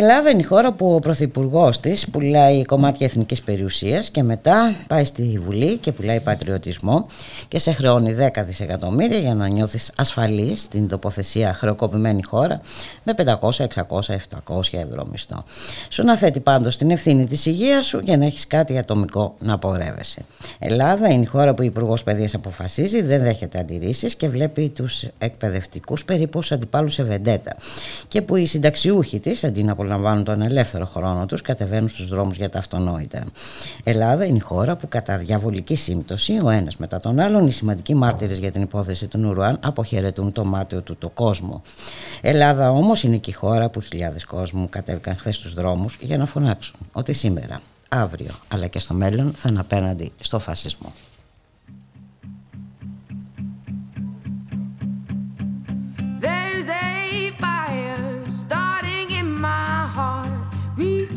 Ελλάδα είναι η χώρα που ο Πρωθυπουργός της πουλάει κομμάτια εθνικής περιουσίας και μετά πάει στη Βουλή και πουλάει πατριωτισμό και σε χρεώνει 10 δισεκατομμύρια για να νιώθεις ασφαλής στην τοποθεσία χρεοκοπημένη χώρα με 500, 600, 700 ευρώ μισθό. Σου να θέτει πάντως την ευθύνη της υγείας σου για να έχεις κάτι ατομικό να απορρεύεσαι. Ελλάδα είναι η χώρα που ο Υπουργός Παιδείας αποφασίζει, δεν δέχεται αντιρρήσεις και βλέπει τους εκπαιδευτικούς περίπου ως αντιπάλους σε βεντέτα. Και που οι συνταξιούχοι της αντί να απολαμβάνουν τον ελεύθερο χρόνο τους κατεβαίνουν στους δρόμους για τα αυτονόητα. Ελλάδα είναι η χώρα που κατά διαβολική σύμπτωση ο ένας μετά τον άλλον οι σημαντικοί μάρτυρες για την υπόθεση του Νουρουάν αποχαιρετούν το μάτιο του το κόσμο. Ελλάδα όμως είναι και η χώρα που χιλιάδες κόσμου κατέβηκαν χθες στους δρόμους για να φωνάξουν ότι σήμερα, αύριο αλλά και στο μέλλον θα είναι απέναντι στο φασισμό.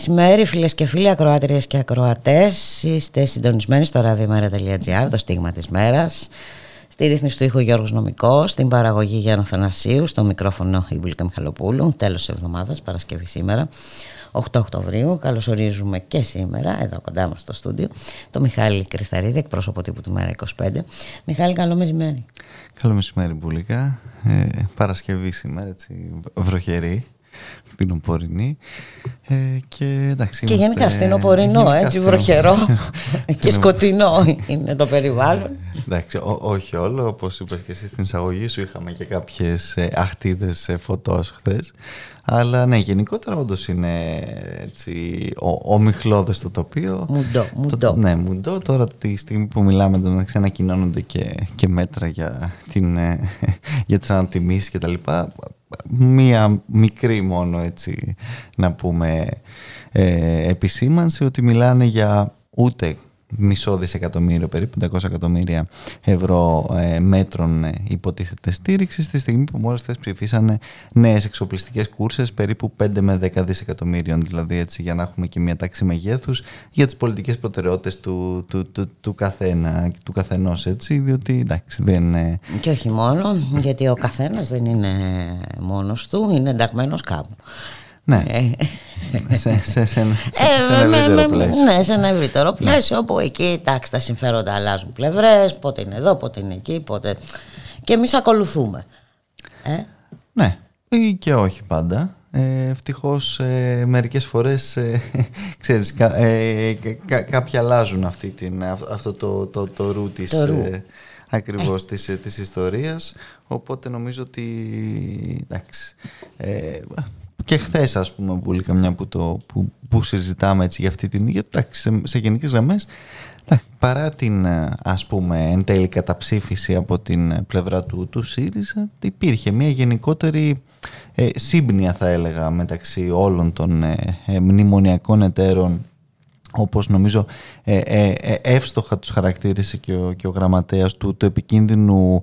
Μεσημέρι φίλες και φίλοι, ακροάτριες και ακροατές. Είστε συντονισμένοι στο radiomera.gr, το στίγμα της μέρας. Στη ρύθμιση του ήχου Γιώργος Νομικός, στην παραγωγή Γιάννα Θανασίου, στο μικρόφωνο η Βουλίκα Μιχαλοπούλου, τέλος εβδομάδας, Παρασκευή σήμερα. 8 Οκτωβρίου. Καλωσορίζουμε και σήμερα, εδώ κοντά μας στο στούντιο, το Μιχάλη Κρυθαρίδη, εκπρόσωπο τύπου του Μέρα 25. Μιχάλη, καλό μεσημέρι. Καλό μεσημέρι, Μπουλίκα. Ε, Παρασκευή σήμερα, έτσι, βροχερή φθινοπορεινή ε, και εντάξει και γενικά φθινοπορεινό έτσι βροχερό και σκοτεινό είναι το περιβάλλον εντάξει ό, όχι όλο όπως είπες και εσύ στην εισαγωγή σου είχαμε και κάποιες ε, αχτίδες ε, φωτός χθες αλλά ναι, γενικότερα όντως είναι έτσι, ο, ομιχλώδες το τοπίο. Μουντό, μουντό. ναι, μουντό. Τώρα τη στιγμή που μιλάμε το να ανακοινώνονται και, και μέτρα για, την, ε, για τις ανατιμήσεις και τα λοιπά. Μία μικρή μόνο έτσι να πούμε ε, επισήμανση ότι μιλάνε για ούτε μισό δισεκατομμύριο, περίπου 500 εκατομμύρια ευρώ ε, μέτρων ε, υποτίθεται στήριξη στη στιγμή που μόλις θες ψηφίσανε νέες εξοπλιστικές κούρσες περίπου 5 με 10 δισεκατομμύριων δηλαδή έτσι για να έχουμε και μια τάξη μεγέθους για τις πολιτικές προτεραιότητες του, του, του, του καθένα, του καθενός έτσι διότι εντάξει δεν... Και όχι μόνο γιατί ο καθένας δεν είναι μόνος του, είναι ενταγμένος κάπου. Ναι. Ε, σε, σε, σε, ένα ευρύτερο πλαίσιο. Ναι, σε ένα ευρύτερο πλαίσιο όπου εκεί εντάξει, τα συμφέροντα αλλάζουν πλευρές, πότε είναι εδώ, πότε είναι εκεί, πότε. Και εμείς ακολουθούμε. Ε; Ναι, ή και όχι πάντα. Ε, Ευτυχώς ε, μερικές φορές ε, ξέρεις, κα, ε, κα, κάποιοι αλλάζουν αυτή την, αυτό το, το, το ρου της, ε, ακριβώς της, ε, της ιστορίας οπότε νομίζω ότι εντάξει, ε, και χθες, ας πούμε, που καμιά που, το, που, που συζητάμε έτσι για αυτή την ίδια. σε, σε γενικές γραμμές, παρά την ας πούμε εν τέλει καταψήφιση από την πλευρά του, του ΣΥΡΙΖΑ υπήρχε μια γενικότερη ε, σύμπνοια θα έλεγα μεταξύ όλων των ε, ε, μνημονιακών εταίρων όπως νομίζω ε, ε, ε, εύστοχα τους χαρακτήρισε και ο, και ο γραμματέας του, του επικίνδυνου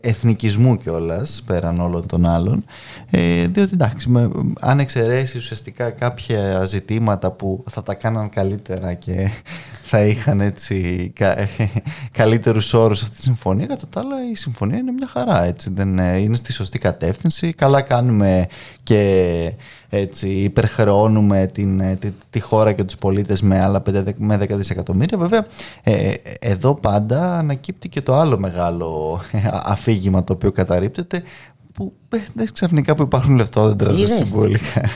εθνικισμού κιόλας πέραν όλων των άλλων. Διότι εντάξει με, αν εξαιρέσει ουσιαστικά κάποια ζητήματα που θα τα κάναν καλύτερα και θα είχαν έτσι κα, καλύτερους όρους αυτή τη συμφωνία κατά τα άλλα η συμφωνία είναι μια χαρά έτσι, δεν, είναι στη σωστή κατεύθυνση. Καλά κάνουμε και έτσι, υπερχρεώνουμε την, ε, τη, τη, χώρα και τους πολίτες με άλλα 5 με 10 δισεκατομμύρια. Βέβαια, ε, ε, εδώ πάντα ανακύπτει και το άλλο μεγάλο αφήγημα το οποίο καταρρύπτεται που δεν ξαφνικά που υπάρχουν λεφτόδεντρα συμβολικά.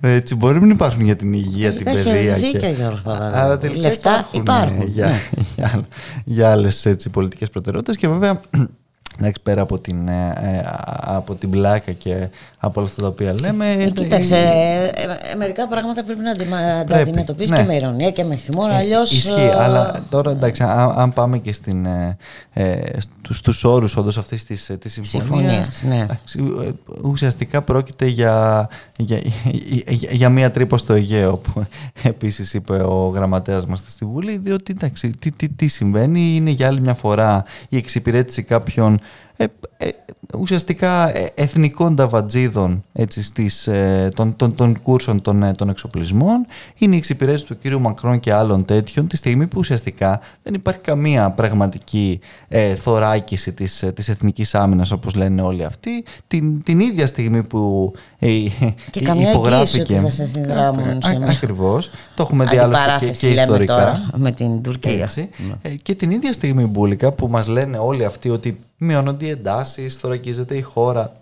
Έτσι, μπορεί να μην υπάρχουν για την υγεία, την παιδεία. Έχει δίκιο Γιώργος Αλλά Λεφτά υπάρχουν. Για, ναι. για, για άλλες πολιτικές προτεραιότητες και βέβαια Εντάξει, πέρα από την, ε, ε, από την πλάκα και από όλα αυτά τα οποία λέμε. Ε, κοίταξε, ε, μερικά πράγματα πρέπει να τα αντιμετωπίσεις ναι. και με ηρωνία και με χιούμορ. Αλλιώς. Ισχύει, αλλά τώρα εντάξει, αν, πάμε και στην, ε, στους όρους όντως αυτής της, της συμφωνίας, ναι. ουσιαστικά πρόκειται για, για, για, για μία τρύπα στο Αιγαίο που επίσης είπε ο γραμματέας μας στη Βουλή διότι εντάξει, τι, τι, τι συμβαίνει είναι για άλλη μια φορά η εξυπηρέτηση κάποιων ε, ε, ουσιαστικά ε, εθνικών ταβατζίδων έτσι, στις, των, των, των κούρσων των, των εξοπλισμών είναι η εξυπηρέτηση του κύριου Μακρόν και άλλων τέτοιων τη στιγμή που ουσιαστικά δεν υπάρχει καμία πραγματική ε, θωράκιση της, της εθνικής άμυνας όπως λένε όλοι αυτοί την, την ίδια στιγμή που ε, και καμία υπογράφηκε. ότι θα σε ακριβώς. Το έχουμε δει άλλωστε και, και ιστορικά. τώρα, με την Τουρκία. Έτσι, ναι. και την ίδια στιγμή μπουλικα που μας λένε όλοι αυτοί ότι μειώνονται οι εντάσεις, θωρακίζεται η χώρα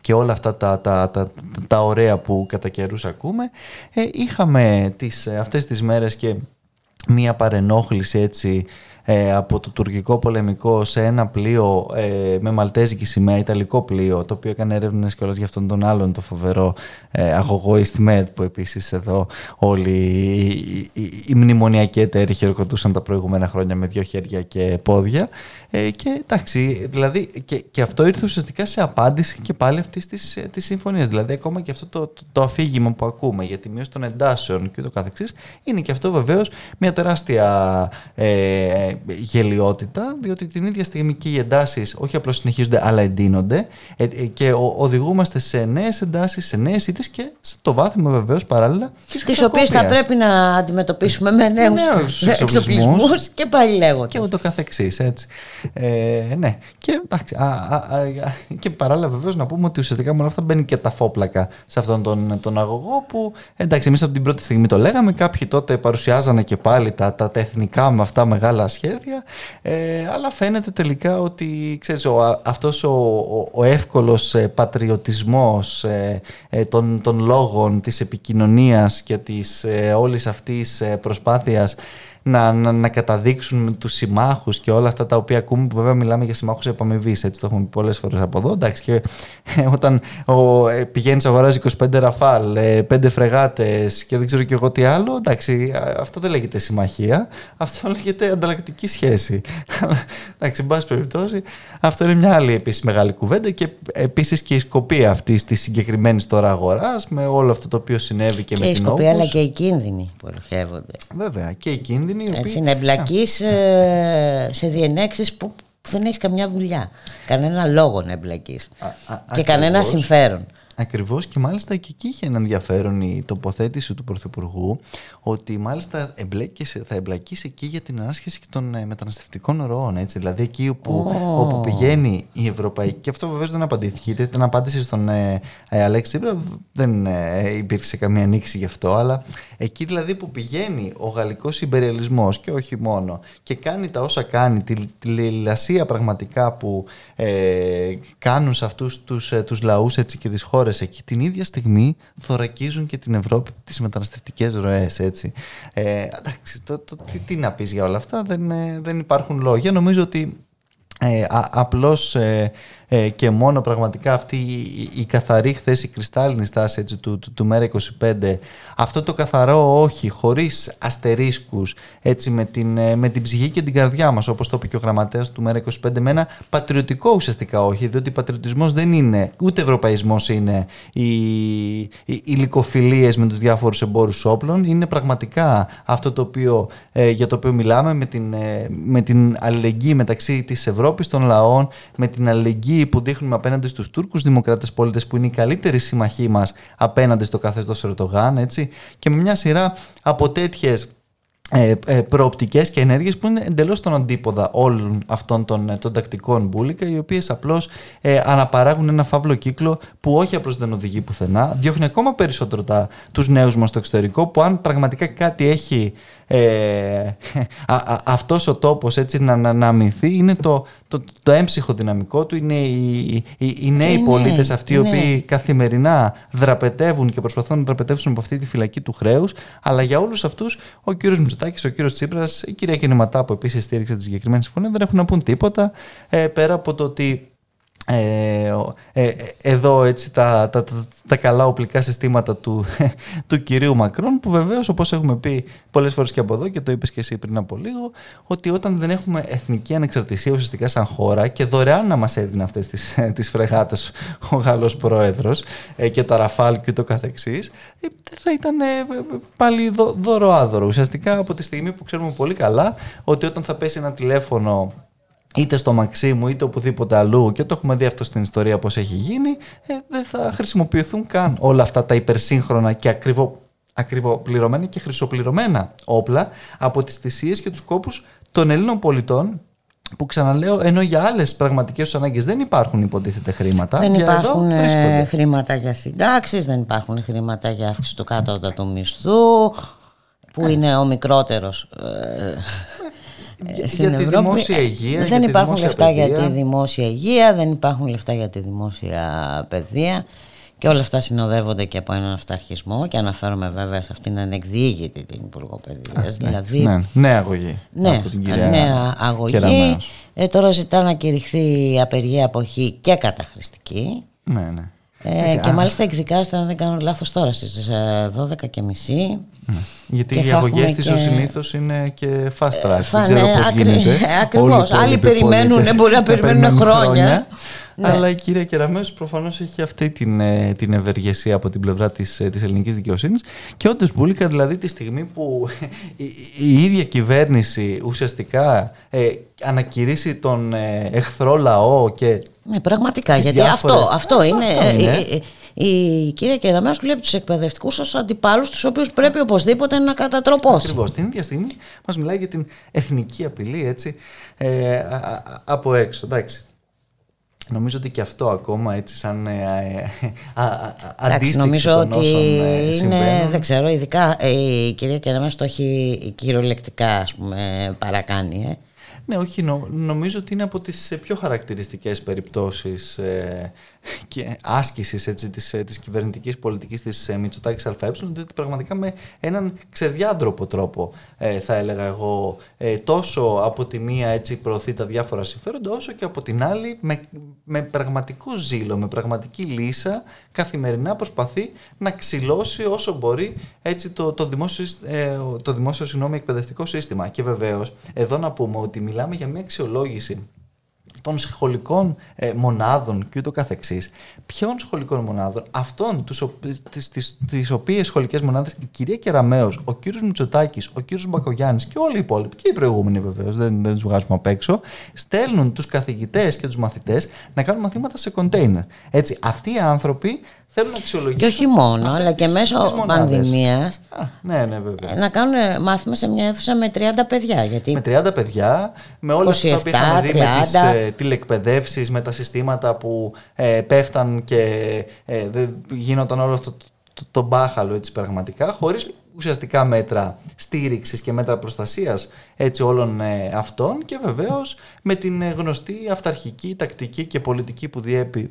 και όλα αυτά τα, τα, τα, τα ωραία που κατά καιρούς ακούμε. Ε, είχαμε τις, αυτές τις μέρες και μία παρενόχληση έτσι ε, από το τουρκικό πολεμικό σε ένα πλοίο ε, με μαλτέζικη σημαία, ιταλικό πλοίο, το οποίο έκανε έρευνες κιόλα για αυτόν τον άλλον, το φοβερό ε, αγωγό Istmed, που επίσης εδώ όλοι οι, οι, οι μνημονιακοί εταίροι χειροκροτούσαν τα προηγούμενα χρόνια με δύο χέρια και πόδια. Ε, και εντάξει, δηλαδή και, και αυτό ήρθε ουσιαστικά σε απάντηση και πάλι αυτής της της συμφωνίας. Δηλαδή, ακόμα και αυτό το, το, το, αφήγημα που ακούμε για τη μείωση των εντάσεων και ούτω καθεξής, είναι και αυτό βεβαίως μια τεράστια ε, γελιότητα, διότι την ίδια στιγμή και οι εντάσεις όχι απλώς συνεχίζονται, αλλά εντείνονται ε, ε, και ο, οδηγούμαστε σε νέες εντάσεις, σε νέες ήττε και στο βάθμο βεβαίως παράλληλα. Τις οποίες θα πρέπει να αντιμετωπίσουμε με νέους εξοπλισμούς και πάλι λέγω. Και ούτω καθεξής, έτσι. Ε, ναι. Και, εντάξει, α, α, α, και παράλληλα βεβαίως να πούμε ότι ουσιαστικά με όλα αυτά μπαίνει και τα φόπλακα σε αυτόν τον, τον αγωγό που εντάξει, εμείς από την πρώτη στιγμή το λέγαμε. Κάποιοι τότε παρουσιάζανε και πάλι τα, τα τεχνικά με αυτά μεγάλα σχέδια. Ε, αλλά φαίνεται τελικά ότι ξέρεις, ο, αυτός ο, ο, ο εύκολος ε, πατριωτισμός ε, ε, των, των λόγων της επικοινωνίας και της ε, όλης αυτής ε, προσπάθειας να, να, να καταδείξουν τους συμμάχους και όλα αυτά τα οποία ακούμε, που βέβαια μιλάμε για συμμάχους επαμοιβής, έτσι το έχουμε πει πολλές φορές από εδώ. Εντάξει, και ε, όταν ε, πηγαίνεις, αγοράζεις 25 ραφάλ, 5 ε, φρεγάτες και δεν ξέρω και εγώ τι άλλο, εντάξει, αυτό δεν λέγεται συμμαχία, αυτό λέγεται ανταλλακτική σχέση. εντάξει, εν πάση περιπτώσει, αυτό είναι μια άλλη επίσης μεγάλη κουβέντα και επίσης και η σκοπία αυτής της συγκεκριμένης τώρα αγοράς με όλο αυτό το οποίο συνέβη και, και με την η σκοπία, αλλά και οι κίνδυνοι που ελοχεύονται. Βέβαια, και οι κίνδυνοι έτσι, να εμπλακείς ε, σε διενέξεις που δεν έχεις καμιά δουλειά. Κανένα λόγο να εμπλακείς. Και κανένα συμφέρον. Ακριβώς και μάλιστα και εκεί είχε ένα ενδιαφέρον η τοποθέτηση του Πρωθυπουργού ότι μάλιστα εμπλέκεσαι, θα εμπλακείς εκεί για την ανάσχεση των ε, μεταναστευτικών ροών. Έτσι. Δηλαδή εκεί όπου, όπου πηγαίνει η Ευρωπαϊκή. Και αυτό βεβαίως δεν απαντήθηκε. Γιατί την απάντηση στον ε, ε, Αλέξη Τσίπρα δεν ε, υπήρξε καμία ανοίξη γι' αυτό. Αλλά εκεί δηλαδή που πηγαίνει ο γαλλικός υπεριαλισμός και όχι μόνο και κάνει τα όσα κάνει, τη, τη λιλασία πραγματικά που ε, κάνουν σε αυτούς τους, ε, τους λαούς έτσι, και τις χώρες εκεί την ίδια στιγμή θωρακίζουν και την Ευρώπη τις μεταναστευτικές ροές έτσι. Ε, εντάξει, το, το, τι, τι, να πεις για όλα αυτά δεν, ε, δεν υπάρχουν λόγια νομίζω ότι ε, α, απλώς ε, ε, και μόνο πραγματικά αυτή η, η καθαρή χθες η κρυστάλλινη στάση έτσι, του, του, του ΜΕΡΑ 25 αυτό το καθαρό όχι χωρίς αστερίσκους έτσι, με, την, ε, με την ψυχή και την καρδιά μας όπως το είπε και ο γραμματέας του ΜΕΡΑ 25 με ένα πατριωτικό ουσιαστικά όχι διότι πατριωτισμός δεν είναι ούτε ευρωπαϊσμός είναι οι, οι, οι λυκοφιλίες με τους διάφορους εμπόρους όπλων. Είναι πραγματικά αυτό το οποίο, ε, για το οποίο μιλάμε με την, ε, με την αλληλεγγύη μεταξύ της Ευρώπης των λαών με την αλληλεγγύη που δείχνουμε απέναντι στους Τούρκους δημοκράτες πολίτες που είναι οι καλύτεροι συμμαχοί μας απέναντι στο καθεστώς Ερτογάν έτσι και με μια σειρά από τέτοιες ε, ε, προοπτικές και ενέργειες που είναι εντελώς τον αντίποδα όλων αυτών των, ε, των τακτικών μπουλικα οι οποίες απλώς ε, αναπαράγουν ένα φαύλο κύκλο που όχι απλώς δεν οδηγεί πουθενά διώχνει ακόμα περισσότερο τα, τους νέους μας στο εξωτερικό που αν πραγματικά κάτι έχει ε, α, αυτός ο τόπος έτσι να, να, να είναι το, το, το έμψυχο δυναμικό του, είναι οι, οι, οι νέοι είναι, πολίτες αυτοί οι οποίοι καθημερινά δραπετεύουν και προσπαθούν να δραπετεύσουν από αυτή τη φυλακή του χρέους, αλλά για όλους αυτούς ο κύριος Μητσοτάκης, ο κύριος Τσίπρας, η κυρία Κινηματά που επίσης στήριξε τη συγκεκριμένη συμφωνία. Δεν έχουν να πούν τίποτα ε, πέρα από το ότι ε, ε, εδώ έτσι τα, τα, τα, τα, καλά οπλικά συστήματα του, του κυρίου Μακρόν που βεβαίως όπως έχουμε πει πολλές φορές και από εδώ και το είπες και εσύ πριν από λίγο ότι όταν δεν έχουμε εθνική ανεξαρτησία ουσιαστικά σαν χώρα και δωρεάν να μας έδινε αυτές τις, τις φρεγάτες ο Γάλλος Πρόεδρος ε, και τα Ραφάλ και το καθεξής ε, θα ήταν ε, πάλι δωροάδωρο. Ουσιαστικά από τη στιγμή που ξέρουμε πολύ καλά ότι όταν θα πέσει ένα τηλέφωνο είτε στο Μαξίμου είτε οπουδήποτε αλλού και το έχουμε δει αυτό στην ιστορία πώς έχει γίνει ε, δεν θα χρησιμοποιηθούν καν όλα αυτά τα υπερσύγχρονα και ακριβό, ακριβοπληρωμένα και χρυσοπληρωμένα όπλα από τις θυσίες και τους κόπους των Ελλήνων πολιτών που ξαναλέω, ενώ για άλλες πραγματικές τους ανάγκες δεν υπάρχουν υποτίθεται χρήματα. Δεν υπάρχουν ε, χρήματα για συντάξεις, δεν υπάρχουν χρήματα για αύξηση του κάτω μισθού, που ε. είναι ο μικρότερος ε, στην για τη δημόσια υγεία. Δεν υπάρχουν λεφτά για τη δημόσια υγεία, δεν υπάρχουν λεφτά για τη δημόσια παιδεία και όλα αυτά συνοδεύονται και από έναν αυταρχισμό και αναφέρομαι βέβαια σε αυτήν την ανεκδίγητη την Υπουργό Παιδείας. Ναι, δηλαδή, ναι, νέα αγωγή ναι, από την κυρία νέα αγωγή. Ε, τώρα ζητά να κηρυχθεί η απεργία αποχή και καταχρηστική. Ναι, ναι. Ε, και α... μάλιστα εκδικάζεται, αν δεν κάνω λάθος τώρα, στις 12 ε, και μισή. Ναι. Γιατί οι αγωγές της και... συνήθως είναι και fast track. Ε, δεν ξέρω ναι, πώς γίνεται. Ακριβώς. Άλλοι περιμένουν, μπορεί να περιμένουν χρόνια. Χρόνια. Ναι. Αλλά η κυρία Κεραμέως προφανώς έχει αυτή την, ε, την ευεργεσία από την πλευρά της, ε, της ελληνικής δικαιοσύνης και όντως Μπούλικα δηλαδή τη στιγμή που η, η ίδια κυβέρνηση ουσιαστικά ε, ανακηρύσει τον ε, εχθρό λαό και Ναι, πραγματικά, τις γιατί διάφορες- αυτό, αυτό Αυτό είναι. είναι. ε, ε, ε, η κυρία Κεραμέως βλέπει τους εκπαιδευτικούς ως αντιπάλους τους οποίους πρέπει οπωσδήποτε να κατατροπώσει. Ακριβώς. Την ίδια στιγμή μας μιλάει για την εθνική απειλή έτσι, ε, α- α- από έξω. Εντάξει. Νομίζω ότι και αυτό ακόμα έτσι σαν ε, ε, α- α- α- Εντάξει, αντίστοιξη νομίζω των ότι όσων ε, είναι, συμβαίνουν. δεν ξέρω, ειδικά ε, η κυρία Κεραμέως το έχει κυριολεκτικά ας πούμε, παρακάνει. Ε. Ναι, όχι, νο- νομίζω ότι είναι από τις ε, πιο χαρακτηριστικές περιπτώσεις ε, και άσκησης έτσι, της, ε, της κυβερνητικής πολιτικής της ε, Μητσοτάκης ΑΕ, ότι πραγματικά με έναν ξεδιάντροπο τρόπο, ε, θα έλεγα εγώ, ε, τόσο από τη μία έτσι προωθεί τα διάφορα συμφέροντα, όσο και από την άλλη με, με πραγματικό ζήλο, με πραγματική λύσα, καθημερινά προσπαθεί να ξυλώσει όσο μπορεί έτσι, το, το δημόσιο, σύσ- ε, το δημόσιο συγγνώμη, εκπαιδευτικό σύστημα. Και βεβαίως, εδώ να πούμε ότι μιλάμε για μια αξιολόγηση των σχολικών ε, μονάδων και ούτω καθεξής. Ποιων σχολικών μονάδων, αυτών τους, ο- τις, τις, τις οποίες σχολικές μονάδες η κυρία Κεραμέως, ο κύριος Μητσοτάκης, ο κύριος Μπακογιάννης και όλοι οι υπόλοιποι και οι προηγούμενοι βεβαίως, δεν, δεν τους βγάζουμε απ' έξω, στέλνουν τους καθηγητές και τους μαθητές να κάνουν μαθήματα σε κοντέινερ. Έτσι, αυτοί οι άνθρωποι θέλουν να αξιολογήσουν Και όχι μόνο, αυτές αλλά και τις- μέσω τις μονάδες. πανδημίας Α, ναι, ναι, βέβαια. να κάνουν μάθημα σε μια αίθουσα με 30 παιδιά. Γιατί Με 30 παιδιά, με όλα αυτά τα οποία 27, είχαμε δει με τις 30. ε, τηλεκπαιδεύσεις, με τα συστήματα που ε, πέφταν και ε, δεν γίνονταν όλο αυτό το, το, το μπάχαλο έτσι πραγματικά, χωρίς ουσιαστικά μέτρα στήριξης και μέτρα προστασίας έτσι όλων ε, αυτών και βεβαίως με την ε, γνωστή αυταρχική τακτική και πολιτική που διέπει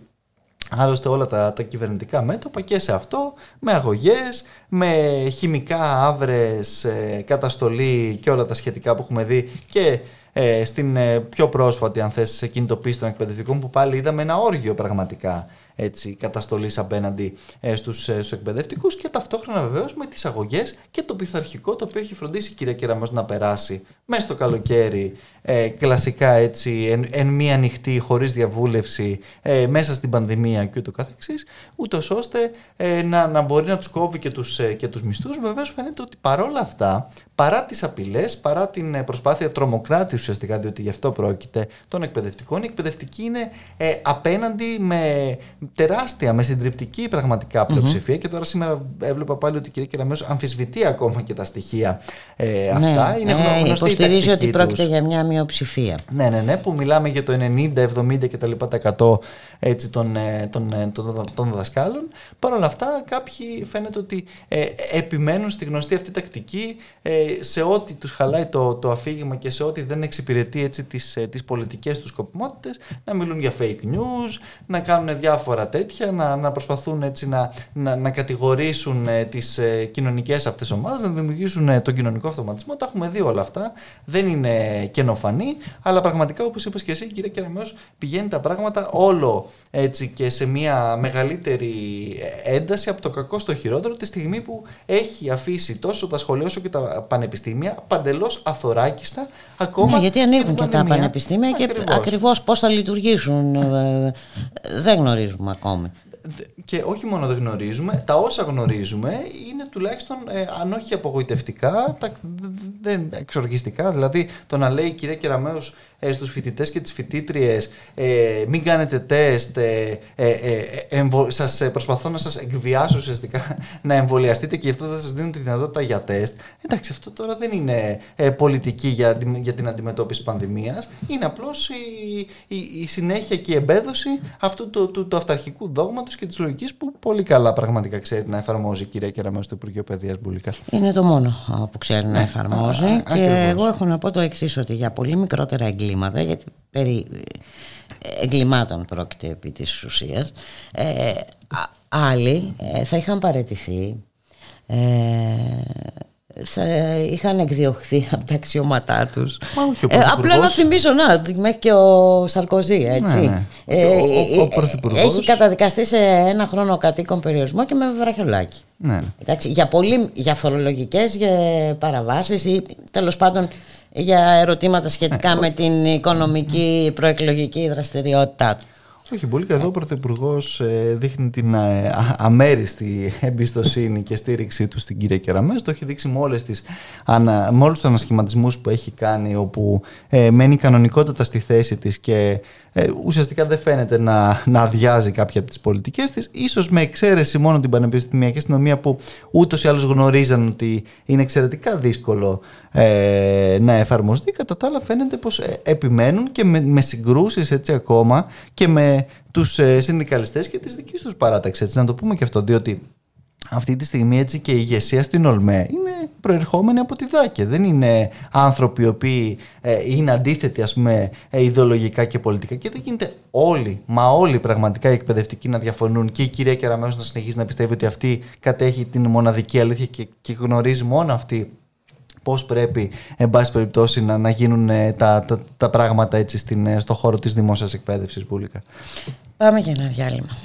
Άλλωστε όλα τα, τα κυβερνητικά μέτωπα και σε αυτό με αγωγές, με χημικά άβρες, ε, καταστολή και όλα τα σχετικά που έχουμε δει και ε, στην ε, πιο πρόσφατη αν θες κινητοποίηση των εκπαιδευτικών που πάλι είδαμε ένα όργιο πραγματικά έτσι, καταστολής απέναντι ε, στους, ε, στους εκπαιδευτικούς και ταυτόχρονα βεβαίως με τις αγωγές και το πειθαρχικό το οποίο έχει φροντίσει η κυρία Κεραμός να περάσει μέσα στο καλοκαίρι ε, κλασικά έτσι εν, εν μία νυχτή χωρίς διαβούλευση ε, μέσα στην πανδημία και ούτω καθεξής ούτως ώστε ε, να, να μπορεί να τους κόβει και τους, ε, και τους μισθούς. Βεβαίως φαίνεται ότι παρόλα αυτά παρά τις απειλές, παρά την ε, προσπάθεια τρομοκράτη ουσιαστικά διότι γι' αυτό πρόκειται των εκπαιδευτικών η εκπαιδευτική είναι ε, απέναντι με τεράστια, με συντριπτική πραγματικά πλειοψηφία. Και τώρα σήμερα έβλεπα πάλι ότι η κυρία Κεραμέως αμφισβητεί ακόμα και τα στοιχεία ε, αυτά. είναι ναι, γνω- γνωστή η υποστηρίζει ότι τακτική πρόκειται τους. για μια μειοψηφία. Ναι, ναι, ναι, που μιλάμε για το 90, 70 και τα λοιπά τα 100 έτσι, των, ε, των, ε, των, των δασκάλων. Παρ' όλα αυτά κάποιοι φαίνεται ότι ε, επιμένουν στη γνωστή αυτή τακτική ε, σε ό,τι τους χαλάει το, το αφήγημα και σε ό,τι δεν εξυπηρετεί έτσι, τις, ε, τις πολιτικές τους σκοπιμότητες να μιλούν για fake news, να κάνουν διάφορα τέτοια, να, να προσπαθούν έτσι να, να, να κατηγορήσουν ε, τις ε, κοινωνικές αυτές ομάδες, να δημιουργήσουν ε, τον κοινωνικό αυτοματισμό. Τα έχουμε δει όλα αυτά. Δεν είναι καινοφανή, αλλά πραγματικά όπως είπες και εσύ κύριε Κεραμέως πηγαίνει τα πράγματα όλο έτσι και σε μια μεγαλύτερη ένταση από το κακό στο χειρότερο τη στιγμή που έχει αφήσει τόσο τα σχολεία όσο και τα πανεπιστήμια παντελώς αθωράκιστα ακόμα Ναι, γιατί και ανοίγουν την και τα πανδημία. πανεπιστήμια και Ακριβώς. ακριβώς πώς θα λειτουργήσουν ε, δεν γνωρίζουμε ακόμη. Δε- και όχι μόνο δεν γνωρίζουμε, τα όσα γνωρίζουμε είναι τουλάχιστον, ε, αν όχι απογοητευτικά, τα, δεν εξοργιστικά. Δηλαδή, το να λέει η κυρία Κεραμέως ε, στους φοιτητές και τις φοιτήτριες ε, μην κάνετε τεστ, ε, ε, ε, εμβο- σας, ε, προσπαθώ να σας εκβιάσω ουσιαστικά να εμβολιαστείτε και γι' αυτό θα σας δίνουν τη δυνατότητα για τεστ. Εντάξει, αυτό τώρα δεν είναι ε, πολιτική για, αντι- για την αντιμετώπιση πανδημίας. Είναι απλώς η, η, η συνέχεια και η εμπέδωση αυτού του, του, του αυταρχικού δόγματος και της λογικής που πολύ καλά πραγματικά ξέρει να εφαρμόζει η κυρία Κεραμέως στο Υπουργείο Παιδείας Μπουλίκα. Είναι το μόνο α, που ξέρει να εφαρμόζει Ναι. α, α, και ακριβώς. εγώ έχω να πω το εξής ότι για πολύ μικρότερα εγκλήματα γιατί περί ε, εγκλημάτων πρόκειται επί της ουσίας ε, α- άλλοι ε, θα είχαν παραιτηθεί ε, θα είχαν εκδιωχθεί από τα αξιώματά τους Μα όχι, ο ε, απλά να Πρωθυπουργός- θυμίσω να μέχρι και ο Σαρκοζή έτσι Ναι, ναι. Ε, Ο- ο- ο ε, Πρωθυπουργός- έχει καταδικαστεί σε ένα χρόνο κατοίκον περιορισμό και με βραχιολάκι Ναι, ναι. Εντάξει, για, πολύ, για φορολογικές για παραβάσεις ή τέλος πάντων για ερωτήματα σχετικά Ε, με την οικονομική προεκλογική δραστηριότητά του. Όχι, πολύ εδώ ο Πρωθυπουργός ε, δείχνει την ε, αμέριστη εμπιστοσύνη και στήριξή του στην κυρία Κεραμέως. Το έχει δείξει με, όλες τις, με όλους τους ανασχηματισμούς που έχει κάνει όπου ε, μένει κανονικότατα στη θέση της και ε, ουσιαστικά δεν φαίνεται να, να αδειάζει κάποια από τις πολιτικές της. Ίσως με εξαίρεση μόνο την πανεπιστημιακή αστυνομία που ούτως ή άλλως γνωρίζαν ότι είναι εξαιρετικά δύσκολο ε, να εφαρμοστεί. Κατά τα άλλα φαίνεται πως ε, επιμένουν και με, με συγκρούσεις έτσι ακόμα και με τους ε, συνδικαλιστές και τις δικές τους παράταξεις. Έτσι, να το πούμε και αυτό, διότι αυτή τη στιγμή έτσι και η ηγεσία στην ΟΛΜΕ είναι προερχόμενη από τη ΔΑΚΕ. Δεν είναι άνθρωποι οι οποίοι ε, είναι αντίθετοι ας πούμε ε, ιδεολογικά και πολιτικά και δεν γίνεται όλοι, μα όλοι πραγματικά οι εκπαιδευτικοί να διαφωνούν και η κυρία Κεραμέως να συνεχίζει να πιστεύει ότι αυτή κατέχει την μοναδική αλήθεια και, και γνωρίζει μόνο αυτή πώς πρέπει εν πάση περιπτώσει να, να γίνουν ε, τα, τα, τα, πράγματα έτσι στην, στο χώρο της δημόσιας εκπαίδευσης Μπούλικα. Πάμε για ένα διάλειμμα.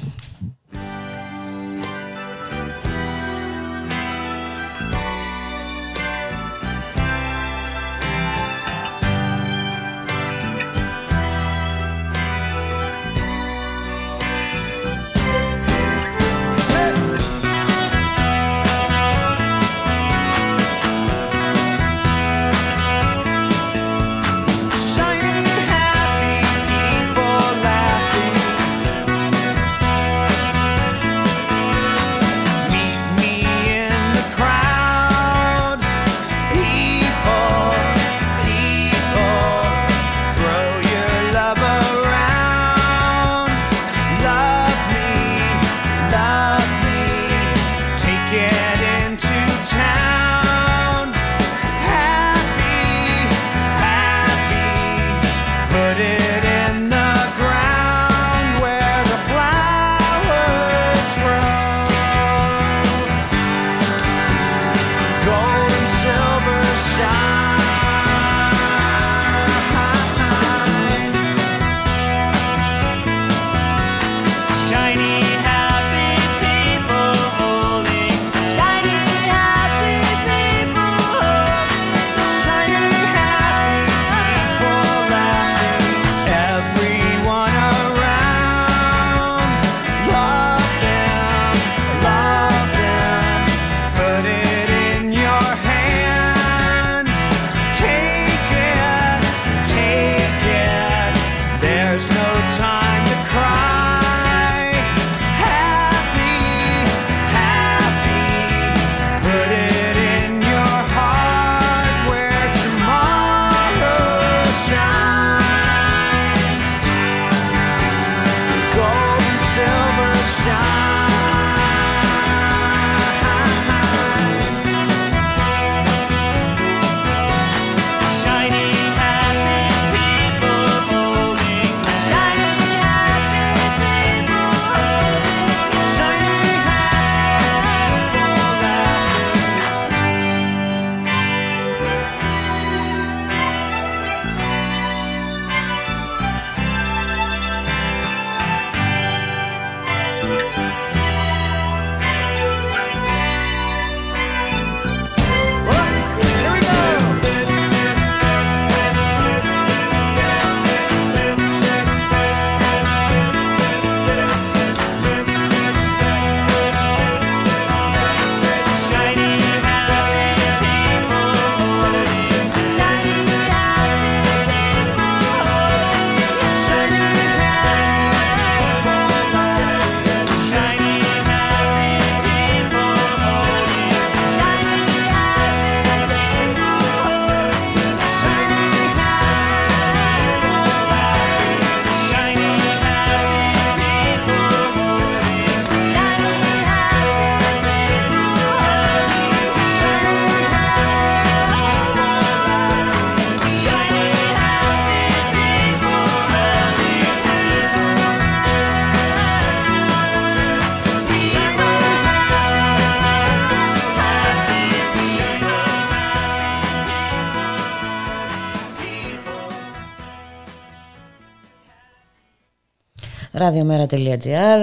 radiomera.gr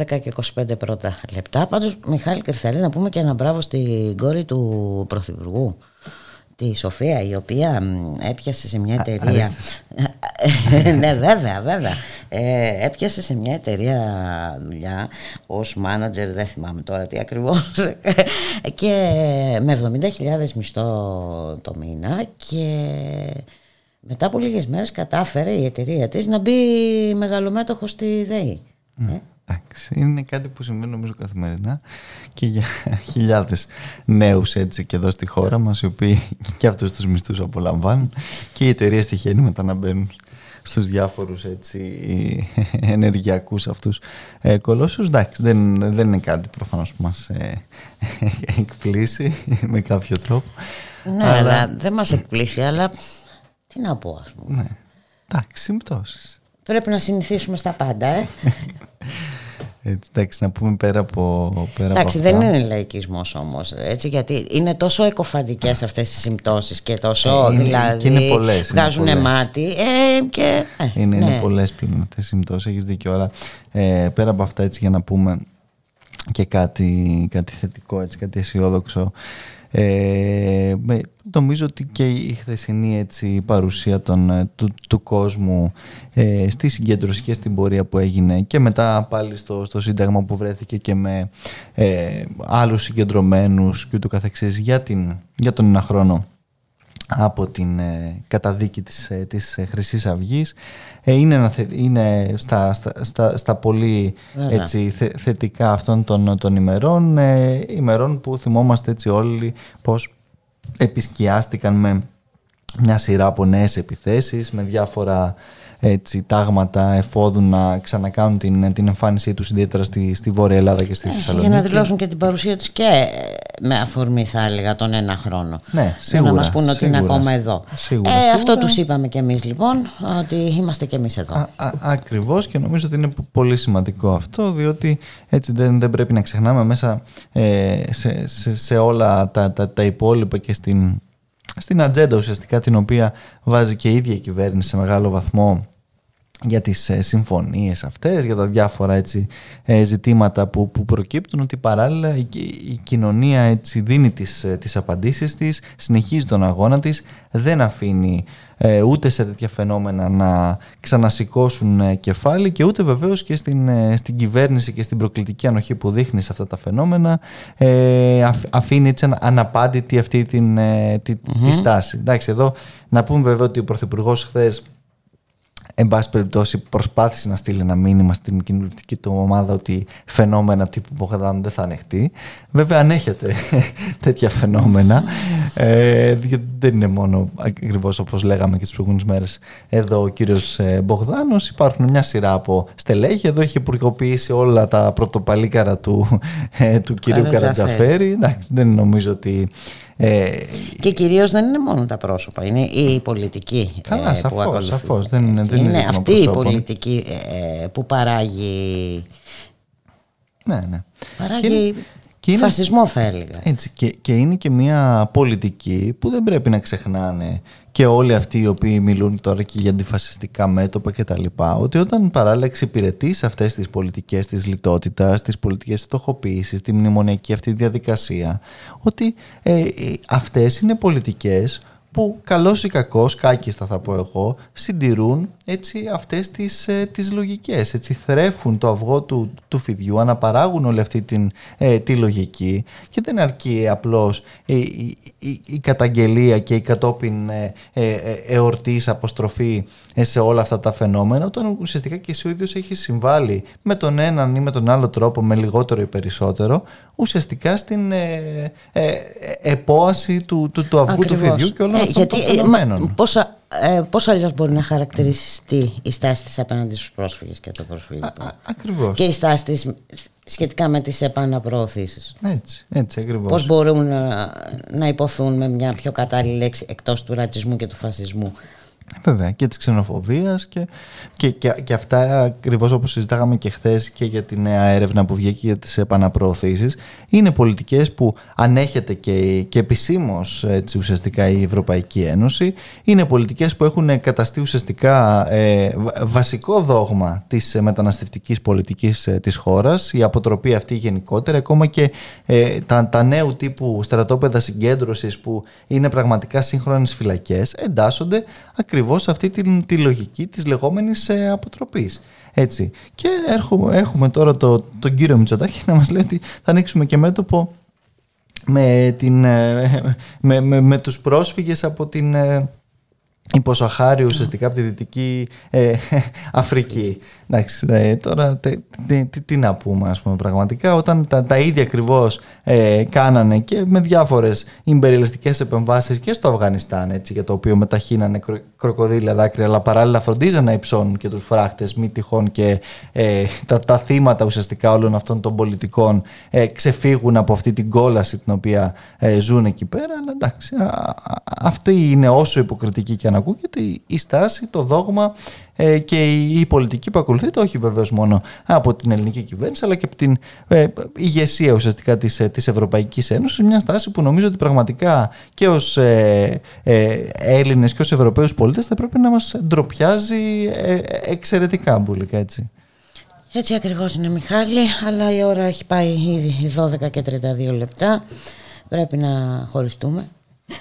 12 και 25 πρώτα λεπτά. Πάντως, Μιχάλη Κρυθαλή, να πούμε και ένα μπράβο στην κόρη του Πρωθυπουργού τη Σοφία η οποία έπιασε σε μια εταιρεία ναι, βέβαια, βέβαια. Ε, έπιασε σε μια εταιρεία δουλειά ως μάνατζερ, δεν θυμάμαι τώρα τι ακριβώς, και με 70.000 μισθό το μήνα και μετά από λίγες μέρες κατάφερε η εταιρεία της να μπει μεγαλομέτωχος στη ΔΕΗ. Ναι. Ε; Εντάξει, είναι κάτι που συμβαίνει νομίζω καθημερινά και για χιλιάδες νέους έτσι και εδώ στη χώρα μας οι οποίοι και αυτούς τους μισθούς απολαμβάνουν και οι εταιρείε τυχαίνει μετά να μπαίνουν στους διάφορους έτσι ενεργειακούς αυτούς ε, κολόσους. Εντάξει, δεν, δεν είναι κάτι προφανώς που μας ε, εκπλήσει με κάποιο τρόπο. Ναι, αλλά, αλλά δεν μας εκπλήσει, αλλά τι να πω ας πούμε. Ναι, εντάξει, συμπτώσεις. Πρέπει να συνηθίσουμε στα πάντα, ε. Έτσι, εντάξει, να πούμε πέρα από, πέρα εντάξει, από δεν είναι λαϊκισμός όμως, έτσι, γιατί είναι τόσο εκοφαντικές αυτές οι συμπτώσεις και τόσο, Ε, είναι- δηλαδή, και είναι πολλές, είναι βγάζουν πολλές. μάτι ε, και... ε, Είναι, ναι. είναι πολλές πλέον αυτές οι συμπτώσεις, έχεις δίκιο. Αλλά ε, πέρα από αυτά έτσι για να πούμε και κάτι, κάτι θετικό, έτσι, κάτι αισιόδοξο. Ε, με- νομίζω ότι και η χθεσινή έτσι, παρουσία των, ε, του, του κόσμου ε, στη συγκέντρωση και στην πορεία που έγινε και μετά πάλι στο, στο Σύνταγμα που βρέθηκε και με ε, άλλους συγκεντρωμένους και ούτω καθεξής για, την, για τον ένα χρόνο από την ε, καταδίκη της, ε, της ε, Χρυσής Αυγής ε, είναι, ένα θε- είναι στα, στα, στα, στα πολύ Βέβαια. έτσι, θε- θετικά αυτών των, των ημερών ε, ημερών που θυμόμαστε έτσι όλοι πως επισκιάστηκαν με μια σειρά από νέες επιθέσεις με διάφορα έτσι, τάγματα εφόδου να ξανακάνουν την, την εμφάνισή τους ιδιαίτερα στη, στη Βόρεια Ελλάδα και στη Θεσσαλονίκη. Ε, Για να δηλώσουν και την παρουσία τους και ε, με αφορμή θα έλεγα τον ένα χρόνο. Ναι, Για σίγουρα, να μας πούνε ότι είναι σίγουρα. ακόμα εδώ. Σίγουρα, ε, σίγουρα. Αυτό τους είπαμε και εμείς λοιπόν, ότι είμαστε και εμείς εδώ. Α, α, ακριβώς και νομίζω ότι είναι πο- πολύ σημαντικό αυτό διότι έτσι δεν, δεν πρέπει να ξεχνάμε μέσα ε, σε, σε, σε όλα τα, τα, τα υπόλοιπα και στην, στην ατζέντα ουσιαστικά την οποία βάζει και η ίδια η κυβέρνηση σε μεγάλο βαθμό για τις ε, συμφωνίες αυτές, για τα διάφορα έτσι, ε, ζητήματα που, που προκύπτουν ότι παράλληλα η, η κοινωνία έτσι, δίνει τις, ε, τις απαντήσεις της, συνεχίζει τον αγώνα της, δεν αφήνει ε, ούτε σε τέτοια φαινόμενα να ξανασηκώσουν ε, κεφάλι και ούτε βεβαίως και στην, ε, στην κυβέρνηση και στην προκλητική ανοχή που δείχνει σε αυτά τα φαινόμενα ε, αφ- αφήνει έτσι ανα- αναπάντητη αυτή την, ε, τη, τη στάση. Εντάξει, εδώ να πούμε βέβαια ότι ο Πρωθυπουργός χθες εν πάση περιπτώσει προσπάθησε να στείλει ένα μήνυμα στην κοινωνιστική του ομάδα ότι φαινόμενα τύπου Μπογδάνου δεν θα ανεχτεί. Βέβαια ανέχεται τέτοια φαινόμενα. Ε, γιατί δεν είναι μόνο ακριβώς όπως λέγαμε και τις προηγούμενες μέρες εδώ ο κύριος ε, Μπογδάνος. Υπάρχουν μια σειρά από στελέχη. Εδώ έχει υπουργοποιήσει όλα τα πρωτοπαλίκαρα του, ε, του κυρίου Καρατζαφέρη. Καρατζαφέρη. Εντάξει, δεν νομίζω ότι... Ε, Και κυρίως δεν είναι μόνο τα πρόσωπα, είναι η πολιτική Καλά, ε, σαφώς, που ακολουθεί. σαφώς. Δεν είναι- δεν είναι είναι ζήτημα αυτή η προσώπων. πολιτική ε, που παράγει, ναι, ναι. παράγει Και είναι- και είναι- φασισμό θα έλεγα. Έτσι, και, και είναι και μια πολιτική που δεν πρέπει να ξεχνάνε και όλοι αυτοί οι οποίοι μιλούν τώρα και για αντιφασιστικά μέτωπα και τα λοιπά, ότι όταν παράλληλα εξυπηρετείς σε αυτές τις πολιτικές της λιτότητας, τις πολιτικές της φτωχοποίησης, τη μνημονιακή αυτή διαδικασία, ότι ε, ε, αυτές είναι πολιτικές που καλός ή κακός, κάκιστα θα πω εγώ, συντηρούν έτσι αυτές τις, ε, τις λογικές, έτσι θρέφουν το αυγό του, του φιδιού, αναπαράγουν όλη αυτή την, ε, τη λογική και δεν αρκεί απλώς η, η, η- η καταγγελία και η κατόπιν ε, ε, ε, εορτής αποστροφή ε, σε όλα αυτά τα φαινόμενα όταν ουσιαστικά και εσύ ο ίδιος έχεις συμβάλει με τον έναν ή με τον άλλο τρόπο, με λιγότερο ή περισσότερο ουσιαστικά στην ε, ε, ε, επόαση του, του, του αυγού του Ακριβώς. φιδιού και όλων Ε, αυτών γιατί, των ε, μα, φαινομένων. πώς, α- ε, πώς αλλιώς μπορεί να χαρακτηριστεί η στάση της απέναντι στους πρόσφυγες και το προσφυγικό. Α, ακριβώς. Και η στάση της σχετικά με τις επαναπροωθήσεις. Έτσι, έτσι ακριβώς. Πώς μπορούν να, να υποθούν με μια πιο κατάλληλη λέξη εκτός του ρατσισμού και του φασισμού; Βέβαια και της ξενοφοβίας και, και, και, και αυτά ακριβώς όπως συζητάγαμε και χθες και για τη νέα έρευνα που βγήκε για τις επαναπροωθήσεις είναι πολιτικές που ανέχεται και, και επισήμως έτσι, ουσιαστικά η Ευρωπαϊκή Ένωση. Είναι πολιτικές που έχουν καταστεί ουσιαστικά ε, βα- βασικό δόγμα της ε, μεταναστευτικής πολιτικής ε, της χώρας. Η αποτροπή αυτή γενικότερα ακόμα και ε, τα, τα νέου τύπου στρατόπεδα συγκέντρωσης που είναι πραγματικά σύγχρονες φυλακές εντάσσονται ακριβώς ακριβώς αυτή τη, τη λογική της λεγόμενης ε, αποτροπής. Έτσι. Και έχουμε, έχουμε τώρα το, τον κύριο Μητσοτάκη να μας λέει ότι θα ανοίξουμε και μέτωπο με, την, ε, με, με, με τους πρόσφυγες από την ε, υποσαχάριο ουσιαστικά από τη Δυτική ε, Αφρική. Εντάξει, τώρα τι, τι, να πούμε ας πούμε πραγματικά όταν τα, τα ίδια ακριβώς ε, κάνανε και με διάφορες ιμπεριαλιστικές επεμβάσεις και στο Αφγανιστάν έτσι, για το οποίο μεταχύνανε κρο, κροκοδίλια δάκρυα αλλά παράλληλα φροντίζαν να υψώνουν και τους φράχτες μη τυχόν και ε, τα, τα θύματα ουσιαστικά όλων αυτών των πολιτικών ε, ξεφύγουν από αυτή την κόλαση την οποία ε, ζουν εκεί πέρα αλλά εντάξει αυτή είναι όσο υποκριτική και αν ακούγεται η στάση, το δόγμα ε, και η πολιτική που ακολουθείται όχι βεβαίως μόνο από την ελληνική κυβέρνηση αλλά και από την ε, ηγεσία ουσιαστικά της, ε, της Ευρωπαϊκής Ένωσης μια στάση που νομίζω ότι πραγματικά και ως ε, ε, Έλληνες και ως Ευρωπαίους πολίτες θα πρέπει να μας ντροπιάζει ε, εξαιρετικά μπουλικά έτσι. Έτσι ακριβώς είναι Μιχάλη, αλλά η ώρα έχει πάει ήδη 12 και 32 λεπτά. Πρέπει να χωριστούμε.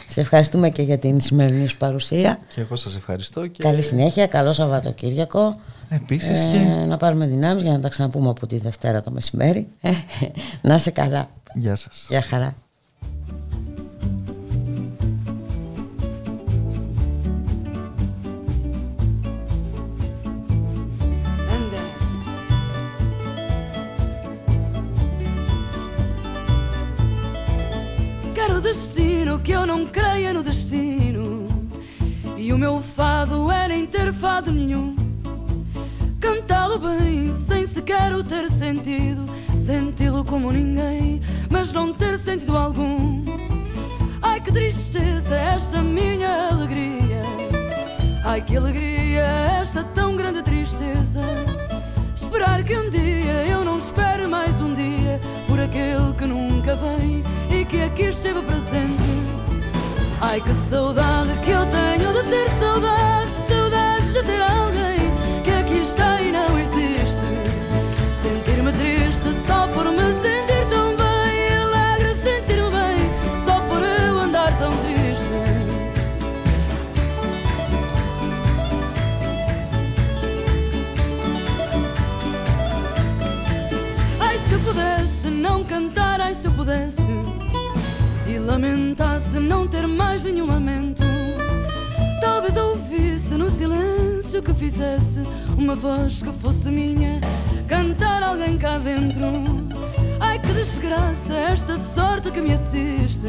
Σε ευχαριστούμε και για την σημερινή σου παρουσία. Και εγώ σας ευχαριστώ. Και... Καλή συνέχεια, καλό Σαββατοκύριακο. Επίσης ε, και... Να πάρουμε δυνάμεις για να τα ξαναπούμε από τη Δευτέρα το μεσημέρι. Ε, να είσαι καλά. Γεια σας. Γεια χαρά. Que eu não creia no destino. E o meu fado é nem ter fado nenhum. Cantá-lo bem, sem sequer o ter sentido. Senti-lo como ninguém, mas não ter sentido algum. Ai que tristeza esta minha alegria. Ai que alegria esta tão grande tristeza. Esperar que um dia eu não espere mais um dia por aquele que nunca vem e que aqui esteve presente. Ai que saudade que eu tenho de ter saudade, saudades de ter lamentasse não ter mais nenhum lamento. Talvez ouvisse no silêncio que fizesse uma voz que fosse minha, cantar alguém cá dentro. Ai que desgraça esta sorte que me assiste.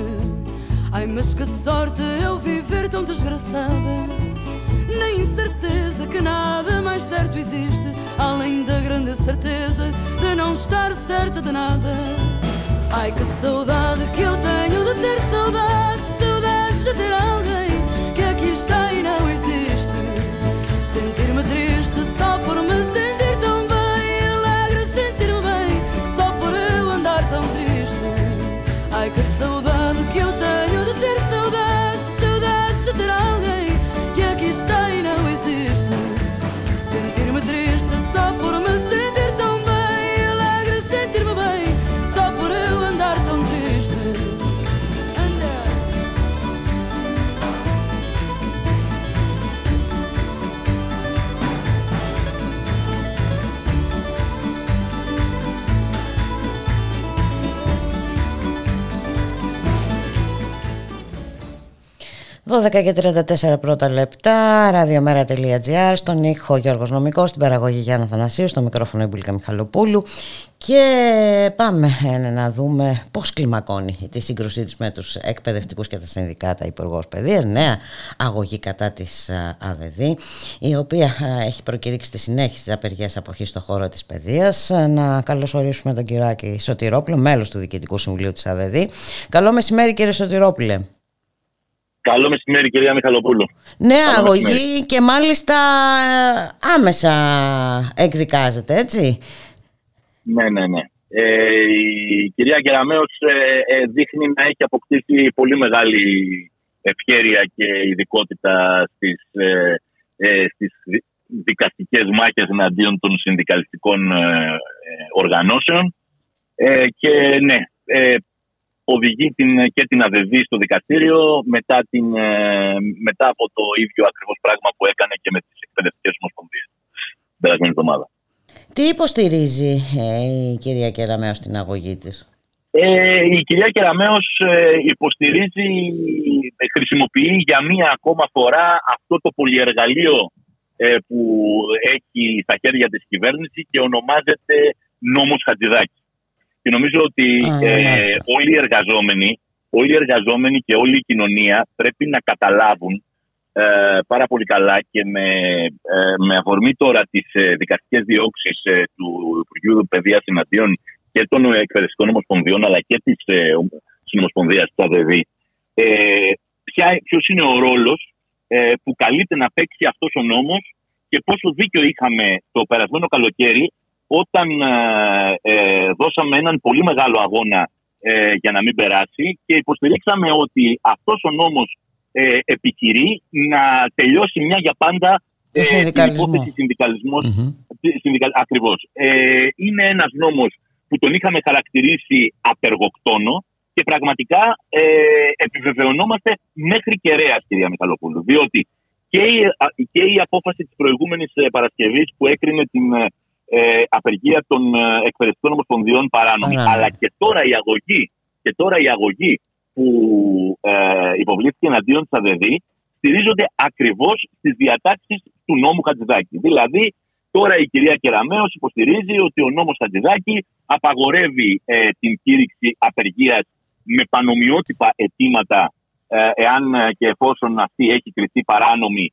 Ai mas que sorte eu viver tão desgraçada. Na incerteza que nada mais certo existe, além da grande certeza de não estar certa de nada. Ai que saudade que eu tenho de ter saudade, saudades de ter alguém que aqui está e não existe. Sentir-me triste só por me sentir «12 και 34 πρώτα λεπτά, ραδιομέρα.gr, στον ήχο Γιώργος Νομικός, στην παραγωγή Γιάννα Θανασίου, στο μικρόφωνο Ιμπουλίκα Μιχαλοπούλου και πάμε ε, να δούμε πώς κλιμακώνει τη σύγκρουσή της με τους εκπαιδευτικούς και τα συνδικάτα Υπουργός Παιδείας, νέα αγωγή κατά της α, ΑΔΔ, η οποία α, έχει προκηρύξει τη συνέχιση της απεργίας αποχής στον χώρο της παιδείας. Α, Να καλωσορίσουμε τον κύριο Άκη Σωτηρόπουλο, μέλος του Διοικητικού Συμβουλίου της ΑΔΔ. Καλό μεσημέρι κύριε Σωτηρόπουλε. Καλό μεσημέρι, κυρία Μιχαλοπούλου. Νέα Καλό αγωγή μεσημέρι. και μάλιστα ε, άμεσα εκδικάζεται, έτσι. Ναι, ναι, ναι. Ε, η κυρία Κεραμέως ε, ε, δείχνει να έχει αποκτήσει πολύ μεγάλη ευχέρεια και ειδικότητα στις, ε, ε, στις δι- δικαστικές μάχες εναντίον των συνδικαλιστικών ε, ε, οργανώσεων. Ε, και ναι, ε, οδηγεί την, και την ΑΔΕΔ στο δικαστήριο μετά, την, ε, μετά από το ίδιο ακριβώς πράγμα που έκανε και με τις εκπαιδευτικές ομοσπονδίες την περασμένη εβδομάδα. Τι υποστηρίζει ε, η κυρία Κεραμέως στην αγωγή της; Ε, η κυρία Κεραμέως ε, υποστηρίζει, ε, χρησιμοποιεί για μία ακόμα φορά αυτό το πολυεργαλείο ε, που έχει στα χέρια της κυβέρνηση και ονομάζεται νόμος Χατζηδάκης. Και νομίζω ότι ε, όλοι οι εργαζόμενοι, όλοι οι εργαζόμενοι και όλη η κοινωνία πρέπει να καταλάβουν ε, πάρα πολύ καλά και με, ε, με αφορμή τώρα τις ε, δικαστικές διώξεις του Υπουργείου Παιδείας εναντίον και των εκπαιδευτικών ομοσπονδιών αλλά και της ε, συνομοσπονδίας του ΑΔΕΔ ε, ποιος είναι ο ρόλος που καλείται να παίξει αυτός ο νόμος και πόσο δίκιο είχαμε το περασμένο καλοκαίρι όταν ε, ε, δώσαμε έναν πολύ μεγάλο αγώνα ε, για να μην περάσει και υποστηρίξαμε ότι αυτός ο νόμος ε, επιχειρεί να τελειώσει μια για πάντα ε, την υπόθεση συνδικαλισμός. ακριβώς. είναι ένας νόμος που τον είχαμε χαρακτηρίσει απεργοκτόνο και πραγματικά ε, επιβεβαιωνόμαστε μέχρι κεραία, κυρία Μιχαλοπούλου. Διότι και η, και η απόφαση της προηγούμενης Παρασκευής που έκρινε την ε, απεργία των ε, εκπαιδευτικών ομοσπονδιών παράνομη. Αλλά και τώρα η αγωγή, και τώρα η αγωγή που ε, υποβλήθηκε εναντίον της ΑΔΔ στηρίζονται ακριβώς στις διατάξεις του νόμου Χατζηδάκη. Δηλαδή, τώρα η κυρία Κεραμέο υποστηρίζει ότι ο νόμος Χατζηδάκη απαγορεύει ε, την κήρυξη απεργίας με πανομοιότυπα αιτήματα ε, εάν και εφόσον αυτή έχει κριθεί παράνομη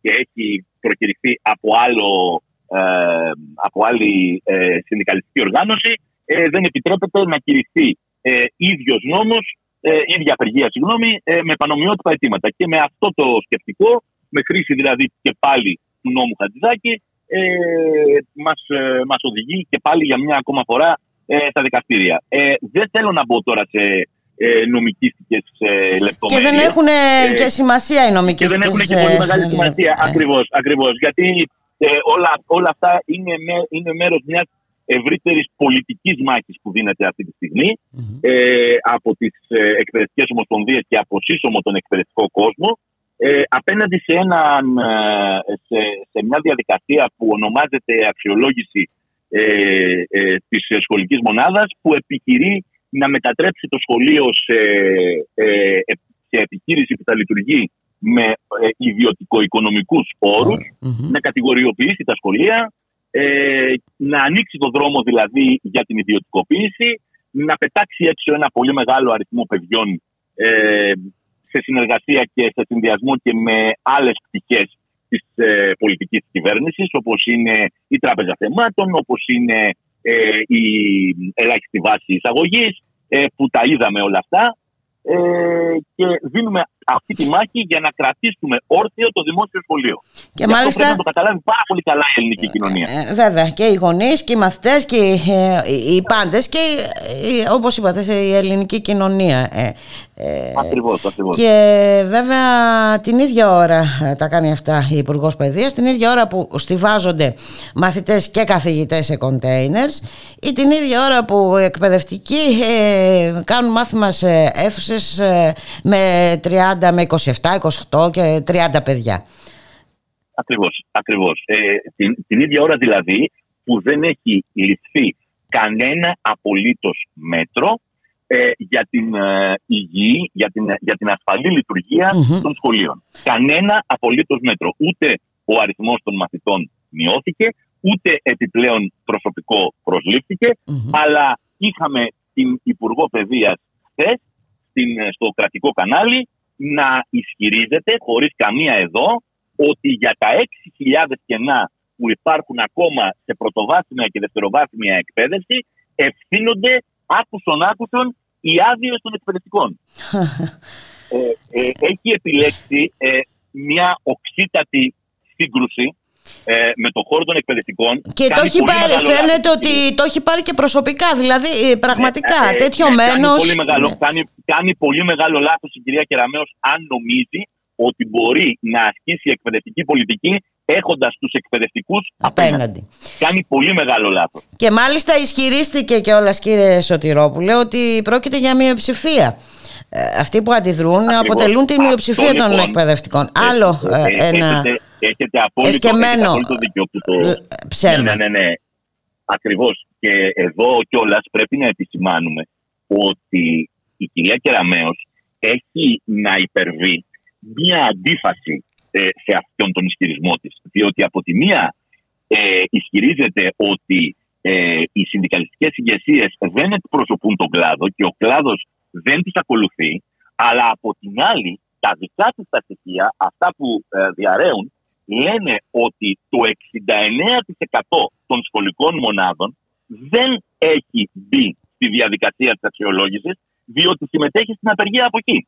και έχει προκηρυχθεί από άλλο ε, από άλλη ε, συνδικαλιστική οργάνωση, ε, δεν επιτρέπεται να κηρυχθεί ε, ίδιος νόμος, ε, ίδια απεργία, συγγνώμη, ε, με πανομοιότυπα αιτήματα. Και με αυτό το σκεπτικό, με χρήση δηλαδή και πάλι του νόμου Χατζηδάκη, ε, μας, ε, μας οδηγεί και πάλι για μια ακόμα φορά ε, στα δικαστήρια. Ε, δεν θέλω να μπω τώρα σε ε, νομικίστικες ε, λεπτομέρειες. Και δεν έχουν και σημασία οι νομικίστικες. Και δεν έχουν και πολύ μεγάλη σημασία, ακριβώς, ακριβώς. Γιατί ε, όλα, όλα αυτά είναι, με, είναι μέρος μιας ευρύτερης πολιτικής μάχης που δίνεται αυτή τη στιγμη ε, από τις ε, εκπαιδευτικές ομοσπονδίες και από σύσσωμο τον εκπαιδευτικό κόσμο. Ε, απέναντι σε, έναν, ε, σε, σε μια διαδικασία που ονομάζεται αξιολόγηση ε, ε, της σχολικής μονάδας που επιχειρεί να μετατρέψει το σχολείο σε, ε, σε επιχείρηση που θα λειτουργεί με ε, ιδιωτικο-οικονομικούς να κατηγοριοποιήσει τα σχολεία, ε, να ανοίξει το δρόμο δηλαδή για την ιδιωτικοποίηση, να πετάξει έξω ένα πολύ μεγάλο αριθμό παιδιών ε, σε συνεργασία και σε συνδυασμό και με άλλες πτυχές της ε, πολιτικής κυβέρνησης, όπως είναι η Τράπεζα Θεμάτων, όπως είναι ε, η ελάχιστη βάση εισαγωγής, ε, που τα είδαμε όλα αυτά ε, και δίνουμε αυτή τη μάχη για να κρατήσουμε όρθιο το δημόσιο σχολείο. Και, μάλιστα... αυτό πρέπει να το καταλάβει πάρα πολύ καλά η ελληνική ε, κοινωνία. Ε, βέβαια και οι γονείς και οι μαθητές και ε, οι πάντες και όπως είπατε η ελληνική κοινωνία. Ε, ακριβώς, ακριβώς. Και βέβαια την ίδια ώρα τα κάνει αυτά η Υπουργός Παιδείας, την ίδια ώρα που στηβάζονται μαθητές και καθηγητές σε κοντέινερς ή την ίδια ώρα που οι εκπαιδευτικοί κάνουν μάθημα σε αίθουσες με 30 με 27, 28 και 30 παιδιά. Ακριβώς, ακριβώς. Ε, την, την ίδια ώρα δηλαδή που δεν έχει ληφθεί κανένα απολύτως μέτρο ε, για την ε, υγιή, για την, για την ασφαλή των σχολείων. Κανένα απολύτως μέτρο. Ούτε ο αριθμός των μαθητών μειώθηκε, ούτε επιπλέον προσωπικό αλλά είχαμε την Υπουργό Παιδείας χθες στο κρατικό κανάλι να ισχυρίζεται χωρίς καμία εδώ ότι για τα 6.000 κενά που υπάρχουν ακόμα σε πρωτοβάθμια και δευτεροβάθμια εκπαίδευση ευθύνονται άκουσον άκουσον οι άδειες των εκπαιδευτικών. ε, ε, έχει επιλέξει ε, μια οξύτατη σύγκρουση ε, με το χώρο των εκπαιδευτικών. Και το έχει πάρει, φαίνεται ότι το έχει πάρει και προσωπικά, δηλαδή ε, πραγματικά ναι, τέτοιο ναι, μένος... Κάνει πολύ, μεγάλο, ναι. κάνει, κάνει πολύ μεγάλο λάθος η κυρία Κεραμέως αν νομίζει ότι μπορεί να ασκήσει εκπαιδευτική πολιτική έχοντας τους εκπαιδευτικούς Απέναντι. Κάνει πολύ μεγάλο λάθος. Και μάλιστα ισχυρίστηκε και όλα κύριε Σωτηρόπουλε ότι πρόκειται για μειοψηφία. Ε, αυτοί που αντιδρούν αποτελούν τη μειοψηφία Αυτό, των λοιπόν, εκπαιδευτικών. ε, Άλλο ε, ε, ένα Έχετε, έχετε απόλυτο, εσκεμμένο έχετε απόλυτο δίκιο που το... ε, ψέμα. Ναι, ναι, ναι. Ακριβώς. Και εδώ κιόλας πρέπει να επισημάνουμε ότι η κυρία Κεραμέως έχει να υπερβεί μία αντίφαση ε, σε αυτόν τον ισχυρισμό της. Διότι από τη μία ε, ισχυρίζεται ότι ε, οι συνδικαλιστικές ηγεσίες δεν εκπροσωπούν τον κλάδο και ο κλάδος δεν τις ακολουθεί, αλλά από την άλλη τα δικά της τα στοιχεία, αυτά που ε, διαρρέουν, λένε ότι το 69% των σχολικών μονάδων δεν έχει μπει στη διαδικασία της αξιολόγησης, διότι συμμετέχει στην απεργία από εκεί.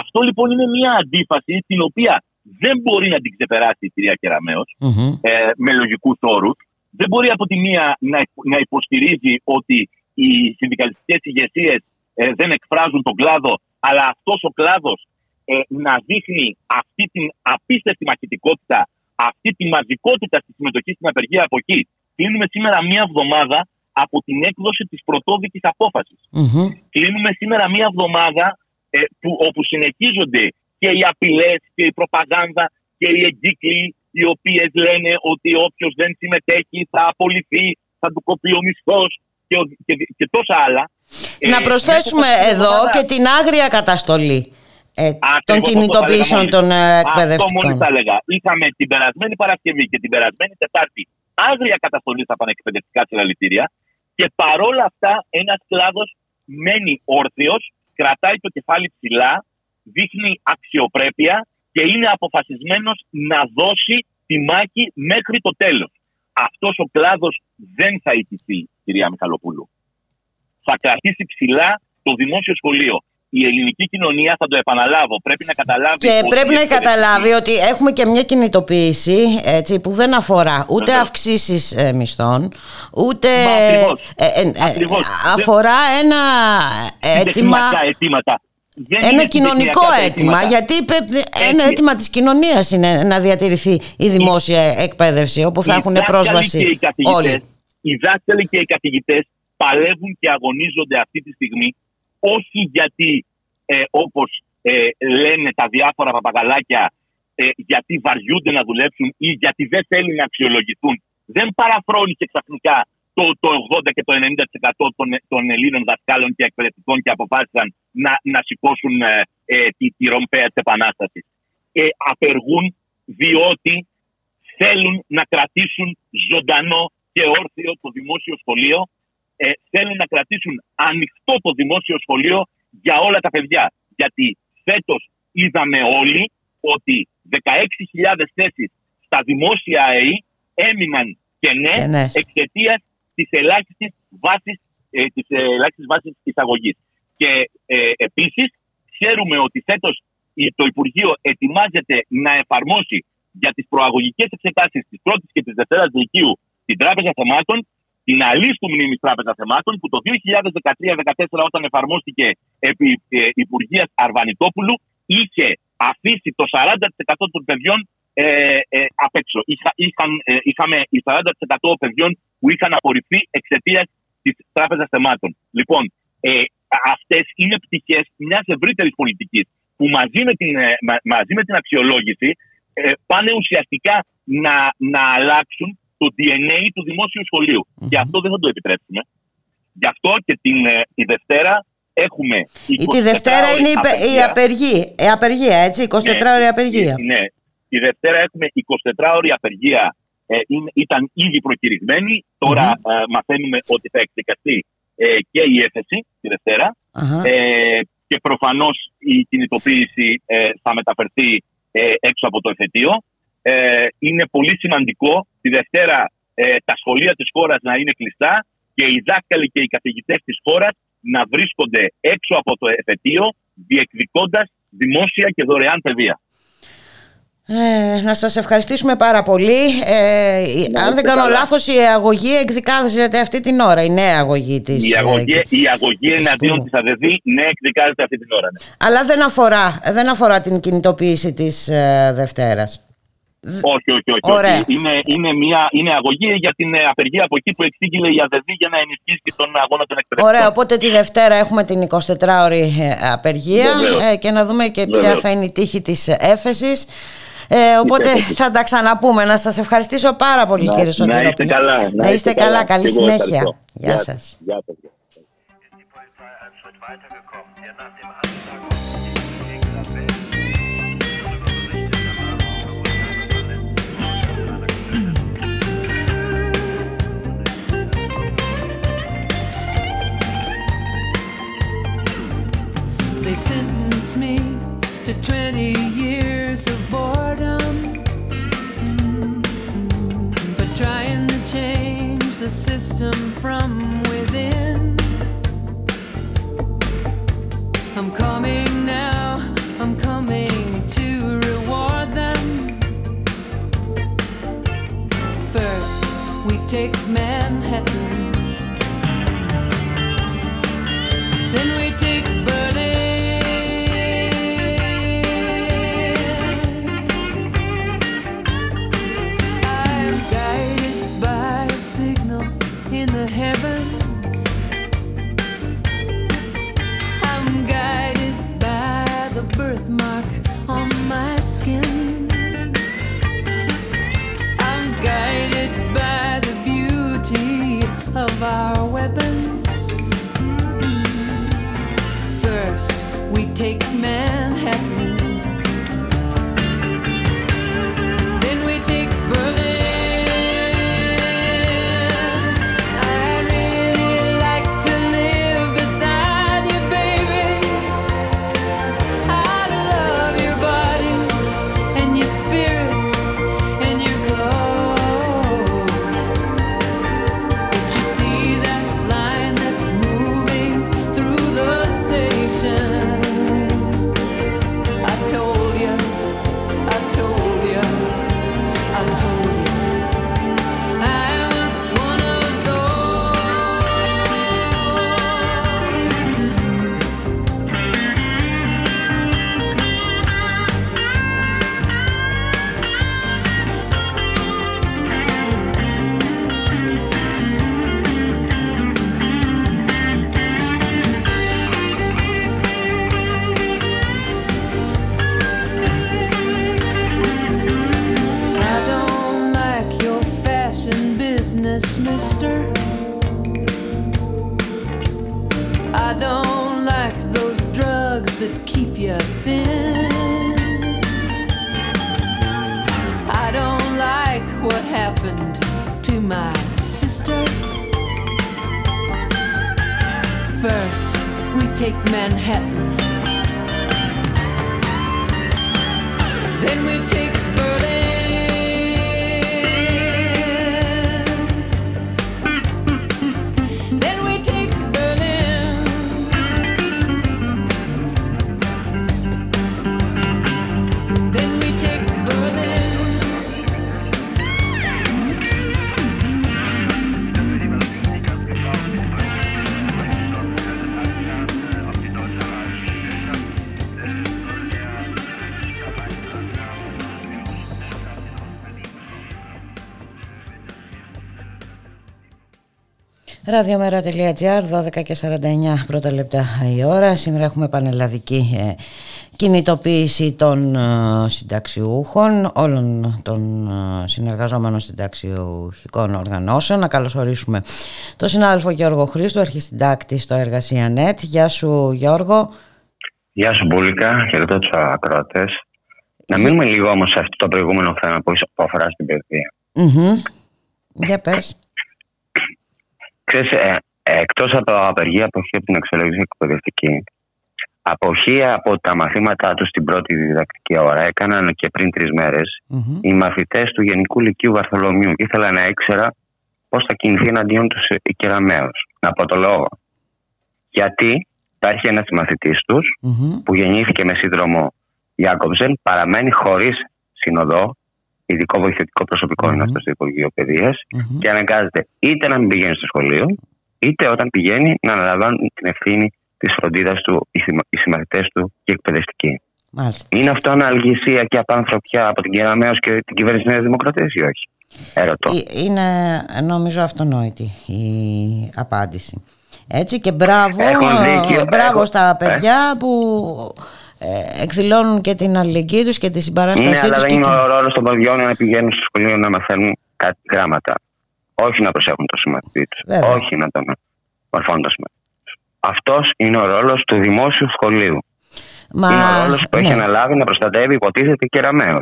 Αυτό λοιπόν είναι μια αντίφαση την οποία δεν μπορεί να την ξεπεράσει η κυρία Κεραμέως, Μμμ. ε, με λογικούς όρους. Δεν μπορεί από τη μία να, να υποστηρίζει ότι οι συνδικαλιστικές ηγεσίες δεν εκφράζουν τον κλάδο, αλλά αυτός ο κλάδος να δείχνει αυτή την απίστευτη μαχητικότητα, αυτή τη μαζικότητα στη συμμετοχή στην απεργία από εκεί. Κλείνουμε σήμερα μία εβδομάδα από την έκδοση της πρωτόδικης απόφασης. Μμμ. Κλείνουμε σήμερα μία εβδομάδα ε, που, όπου συνεχίζονται και οι απειλές και η προπαγάνδα και οι εγκύκλοι οι οποίες λένε ότι όποιος δεν συμμετέχει θα απολυθεί, θα του κοπεί ο μισθός και, ο- και, και τόσα άλλα. Να Ε, προσθέσουμε μέσα σε αυτή την εδώ εβδομάδα- και την άγρια καταστολή ε, Ακριβώς των όπως κινητοποιήσεων θα των λέγαμε ε, μόλις. Αυτό εκπαιδευτικών. μόλι θα έλεγα. Είχαμε την περασμένη Παρασκευή και την περασμένη Τετάρτη άγρια καταστολή στα πανεκπαιδευτικά συλλαλητήρια και παρόλα αυτά ένας κλάδος μένει όρθιος, κρατάει το κεφάλι ψηλά, δείχνει αξιοπρέπεια και είναι αποφασισμένος να δώσει τη μάχη μέχρι το τέλος. Αυτός ο κλάδος δεν θα ιτηθεί, κυρία Μιχαλοπούλου. Θα κρατήσει ψηλά το δημόσιο σχολείο. Η ελληνική κοινωνία, θα το επαναλάβω, πρέπει να καταλάβει. Και ότι πρέπει η να εκπαιδευτική- καταλάβει ότι έχουμε και μια κινητοποίηση έτσι, που δεν αφορά ούτε Βεβαίως. αυξήσεις ε, μισθών, ούτε Μα, ακριβώς. ε, ε, ε, Ακριβώς. αφορά ένα αίτημα, Συντεχνιακά αιτήματα. Δεν ένα είναι κοινωνικό συντεχνιακά τα αίτημα, αιτήματα. γιατί πε- ένα Έτσι. αίτημα της κοινωνίας είναι να διατηρηθεί η δημόσια εκπαίδευση, όπου θα Οι έχουν δάσκαλοι πρόσβαση και οι καθηγητές- όλοι. Οι δάσκαλοι και οι καθηγητές παλεύουν και αγωνίζονται αυτή τη στιγμή όχι γιατί ε, όπως ε, λένε τα διάφορα παπαγαλάκια ε, γιατί βαριούνται να δουλέψουν ή γιατί δεν θέλουν να αξιολογηθούν. Δεν παραφρόνησε ξαφνικά το, το 80 και το 90% των, των Ελλήνων δασκάλων και εκπαιδευτικών και αποφάσισαν να, να σηκώσουν ε, ε, τη, τη ρομπαία της Επανάστασης. Ε, απεργούν διότι θέλουν να κρατήσουν ζωντανό και όρθιο το δημόσιο σχολείο, ε, θέλουν να κρατήσουν ανοιχτό το δημόσιο σχολείο για όλα τα παιδιά. Γιατί φέτος είδαμε όλοι ότι 16.000 θέσεις στα δημόσια ΑΕΗ έμειναν κενές Κενές. εξαιτίας της ελάχιστης βάσης, ε, της ελάχιστης βάσης εισαγωγής. Και ε, επίσης ξέρουμε ότι φέτος η- το Υπουργείο ετοιμάζεται να εφαρμόσει για τις προαγωγικές εξετάσεις της πρώτης και της δευτέρας λυκείου την Τράπεζα Θεμάτων, την αλίστου μνήμη Τράπεζας Θεμάτων, που το 2013-2014 όταν εφαρμόστηκε επί ε, Υπουργείας Αρβανιτόπουλου, είχε αφήσει το 40% των παιδιών ε, ε, απ' έξω. Είχα, είχαν, ε, είχαμε οι 40% παιδιών που είχαν απορριφθεί εξαιτίας της Τράπεζας Θεμάτων. Λοιπόν, ε, αυτές είναι πτυχές μιας ευρύτερης πολιτικής που μαζί με την, ε, μα- μαζί με την αξιολόγηση ε, πάνε ουσιαστικά να, να αλλάξουν το DNA του δημόσιου σχολείου. Και αυτό δεν θα το επιτρέψουμε. Γι' αυτό και την, ε, τη Δευτέρα έχουμε. Ή τη Δευτέρα είναι η, πε- η απεργία, η απεργία, έτσι, 24 ώρη απεργία. Ναι. Τη Δευτέρα έχουμε 24 ώρη απεργία. Ε, είναι- ήταν ήδη προκηρυγμένη. Τώρα ε, μαθαίνουμε ότι θα εκδικαστεί ε, και η έφεση τη Δευτέρα. Αχα. Ε, και προφανώς η κινητοποίηση ε, θα μεταφερθεί ε, έξω από το εφετείο. Ε, είναι πολύ σημαντικό τη Δευτέρα ε, τα σχολεία της χώρας να είναι κλειστά και οι δάσκαλοι και οι καθηγητές της χώρας να βρίσκονται έξω από το εφετείο διεκδικώντας δημόσια και δωρεάν παιδεία. Ε, να σας ευχαριστήσουμε πάρα πολύ. Ε, Να αν δεν είστε κάνω καλά. λάθος η αγωγή εκδικάζεται αυτή την ώρα, η νέα αγωγή της. Η αγωγή, ε, η αγωγή εναντίον Σπουδού. της ΑΔΕΔ ναι, εκδικάζεται αυτή την ώρα. Ναι. Αλλά δεν αφορά, δεν αφορά την κινητοποίηση της ε, Δευτέρας. Όχι, όχι, όχι. Ωραία. όχι. Είναι, είναι, μια, είναι αγωγή για την ε, απεργία από εκεί που εξήγηλε η ΑΔΔ για να ενισχύσει τον αγώνα των εκπαιδευτικών. Ωραία, οπότε τη Δευτέρα έχουμε την 24ωρη ε, απεργία Βεβαίως. ε, και να δούμε και ποια Βεβαίως. θα είναι η τύχη της έφεσης. Ε, οπότε έφεσης. θα τα ξαναπούμε. Να σας ευχαριστήσω πάρα πολύ Να- κύριε να Σωτηρόπουλο. είστε καλά, Να είστε καλά. Καλή Και εγώ συνέχεια. ευχαριστώ. Γεια σας. Γεια σας. Ραδιομέρα.gr, 12 και 49 πρώτα λεπτά η ώρα. Σήμερα έχουμε πανελλαδική ε, κινητοποίηση των ε, συνταξιούχων, όλων των ε, συνεργαζόμενων συνταξιουχικών οργανώσεων. Να καλωσορίσουμε τον συνάδελφο Γιώργο Χρήστο, αρχισυντάκτη στο Εργασία.net. Γεια σου Γιώργο. Γεια σου Μπούλικα, χαιρετώ τους ακροατές. Να μείνουμε λίγο όμως σε αυτό το προηγούμενο θέμα που που αφορά στην παιδεία. Μμμ. Για πες. Ξέρεις, ε, εκτός από απεργία αποχή από την αξιολόγηση εκπαιδευτική, αποχή από τα μαθήματά τους στην πρώτη διδακτική ώρα έκαναν και πριν τρεις μέρες Μμμ. οι μαθητές του Γενικού Λυκείου Βαρθολομείου και ήθελα να ήξερα πώς θα κινηθεί εναντίον τους η Κεραμαίο. Να πω το λόγο. Γιατί υπάρχει ένας μαθητής τους Μμμ. που γεννήθηκε με σύνδρομο Ιάκοψεν, παραμένει χωρίς συνοδό, ειδικό βοηθητικό προσωπικό Μμμ. είναι αυτός στο Υπουργείο Παιδείας, Μμμ. και αναγκάζεται είτε να μην πηγαίνει στο σχολείο, είτε όταν πηγαίνει να αναλαμβάνουν την ευθύνη της φροντίδας του οι, συμμα- οι συμμαθητές του και οι εκπαιδευτικοί. Μάλιστα. Είναι αυτό αναλγησία και απάνθρωπια από την Κεραμέως και την κυβέρνηση της Νέας Δημοκρατίας ή όχι; Ερωτώ. Ε, Είναι νομίζω αυτονόητη η απάντηση. Έτσι και μπράβο, Έχουν δίκιο, μπράβο έχω- στα ε. παιδιά που ε, εκδηλώνουν και την αλληλεγγύη τους και τη συμπαράστασή Ναι, αλλά τους. δεν και είναι την- ο ρόλος των παιδιών να πηγαίνουν στο σχολείο να μαθαίνουν κάτι γράμματα. Όχι να προσέχουν το συμμαθητή τους. Βέβαια. Όχι να τον μορφώνουν το συμμαθητή τους. Αυτός είναι ο ρόλος του δημόσιου σχολείου. Μα, είναι ο ρόλος που έχει ναι. αναλάβει να προστατεύει, υποτίθεται, κεραμαίο.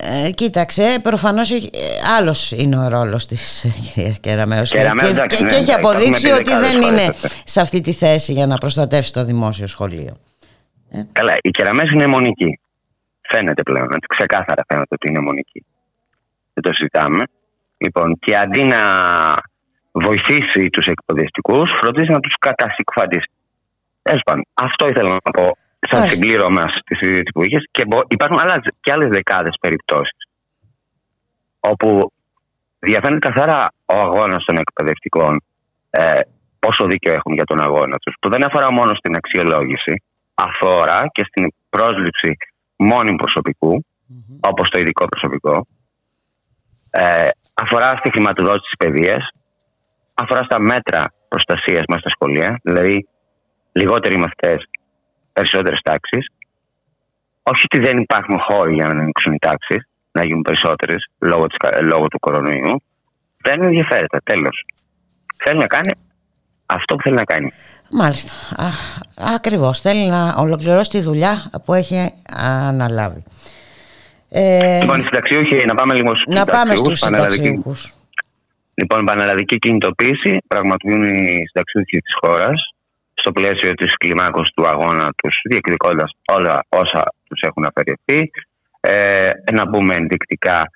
Ε, κοίταξε, προφανώς έχει- ε, άλλος είναι ο ρόλος της ε, κυρίας Κεραμέως και, Κεραμέως, και, εντάξει, και- ναι, και έχει εντάξει, το έχουμε αποδείξει πει ότι δεκάδες δεν φορές είναι αυτό. σε αυτή τη θέση για να προστατεύσει το δημόσιο σχολείο. Καλά, η κεραμέως είναι μονική. Φαίνεται πλέον, ότι ξεκάθαρα φαίνεται ότι είναι μονική. Δεν το συζητάμε. Λοιπόν, και αντί να βοηθήσει τους εκπαιδευτικούς, φροντίζει να τους κατασυκφαντήσει. Τέλος πάντων, αυτό ήθελα να πω σαν Μάλιστα. συμπλήρωμα στη συζήτησης που είχες. Και μπο- υπάρχουν άλλα, και άλλες δεκάδες περιπτώσεις όπου διαφαίνεται καθαρά ο αγώνας των εκπαιδευτικών ε, πόσο δίκιο έχουν για τον αγώνα τους. Που δεν αφορά μόνο στην αξιολόγηση, αφορά και στην πρόσληψη μόνιμου προσωπικού, όπως το ειδικό προσωπικό, ε, αφορά στη χρηματοδότηση της παιδείας, αφορά στα μέτρα προστασίας μέσα στα σχολεία, δηλαδή λιγότεροι μαθητές, περισσότερες τάξεις. Όχι ότι δεν υπάρχουν χώροι για να ανοίξουν οι τάξεις, να γίνουν περισσότερες λόγω, της, κα- λόγω του κορονοϊού. Δεν ενδιαφέρεται, τέλος. Θέλει να κάνει αυτό που θέλει να κάνει. Μάλιστα. Α, ακριβώς. Θέλει να ολοκληρώσει τη δουλειά που έχει αναλάβει. Ε, Λοιπόν, οι συνταξιούχοι, να πάμε λίγο στους να πάμε στους πανελλαδικοί. συνταξιούχους. Λοιπόν, η πανελλαδική κινητοποίηση πραγματοποιούν οι συνταξιούχοι της χώρας στο πλαίσιο της κλιμάκωσης του αγώνα τους, διεκδικώντας όλα όσα τους έχουν αφαιρεθεί. Ε, να πούμε ενδεικτικά,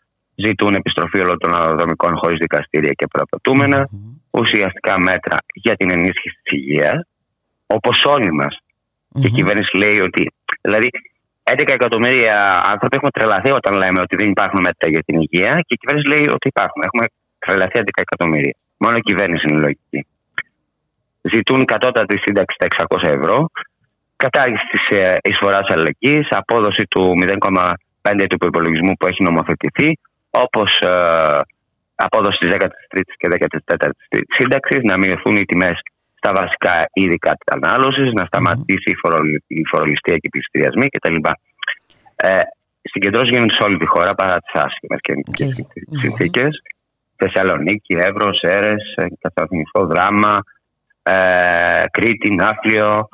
ζητούν επιστροφή όλων των αναδρομικών χωρίς δικαστήρια και προαπαιτούμενα, ουσιαστικά μέτρα για την ενίσχυση της υγείας, όπως όλοι μας. Και η κυβέρνηση λέει ότι. Δηλαδή, 11 εκατομμύρια άνθρωποι έχουμε τρελαθεί όταν λέμε ότι δεν υπάρχουν μέτρα για την υγεία και η κυβέρνηση λέει ότι υπάρχουν. Έχουμε τρελαθεί 11 εκατομμύρια. Μόνο η κυβέρνηση είναι λογική. Ζητούν κατώτατη σύνταξη στα 600 ευρώ, κατάργηση της εισφοράς αλληλεγγύης, απόδοση του 0,5 του υπολογισμού που έχει νομοθετηθεί, όπως απόδοση της 13η και 14η σύνταξη, να μειωθούν οι τιμές στα βασικά είδη κατανάλωση, να σταματήσει η, φορολη- η φοροληστεία και οι πληστηριασμοί κτλ. Ε, συγκεντρώσεις γίνονται σε όλη τη χώρα παρά τις άσχημες και Οκ. συνθήκες. Θεσσαλονίκη, Έβρο, Σέρες, Καθαρνικό Δράμα, ε, Κρήτη, Ναύπλιο.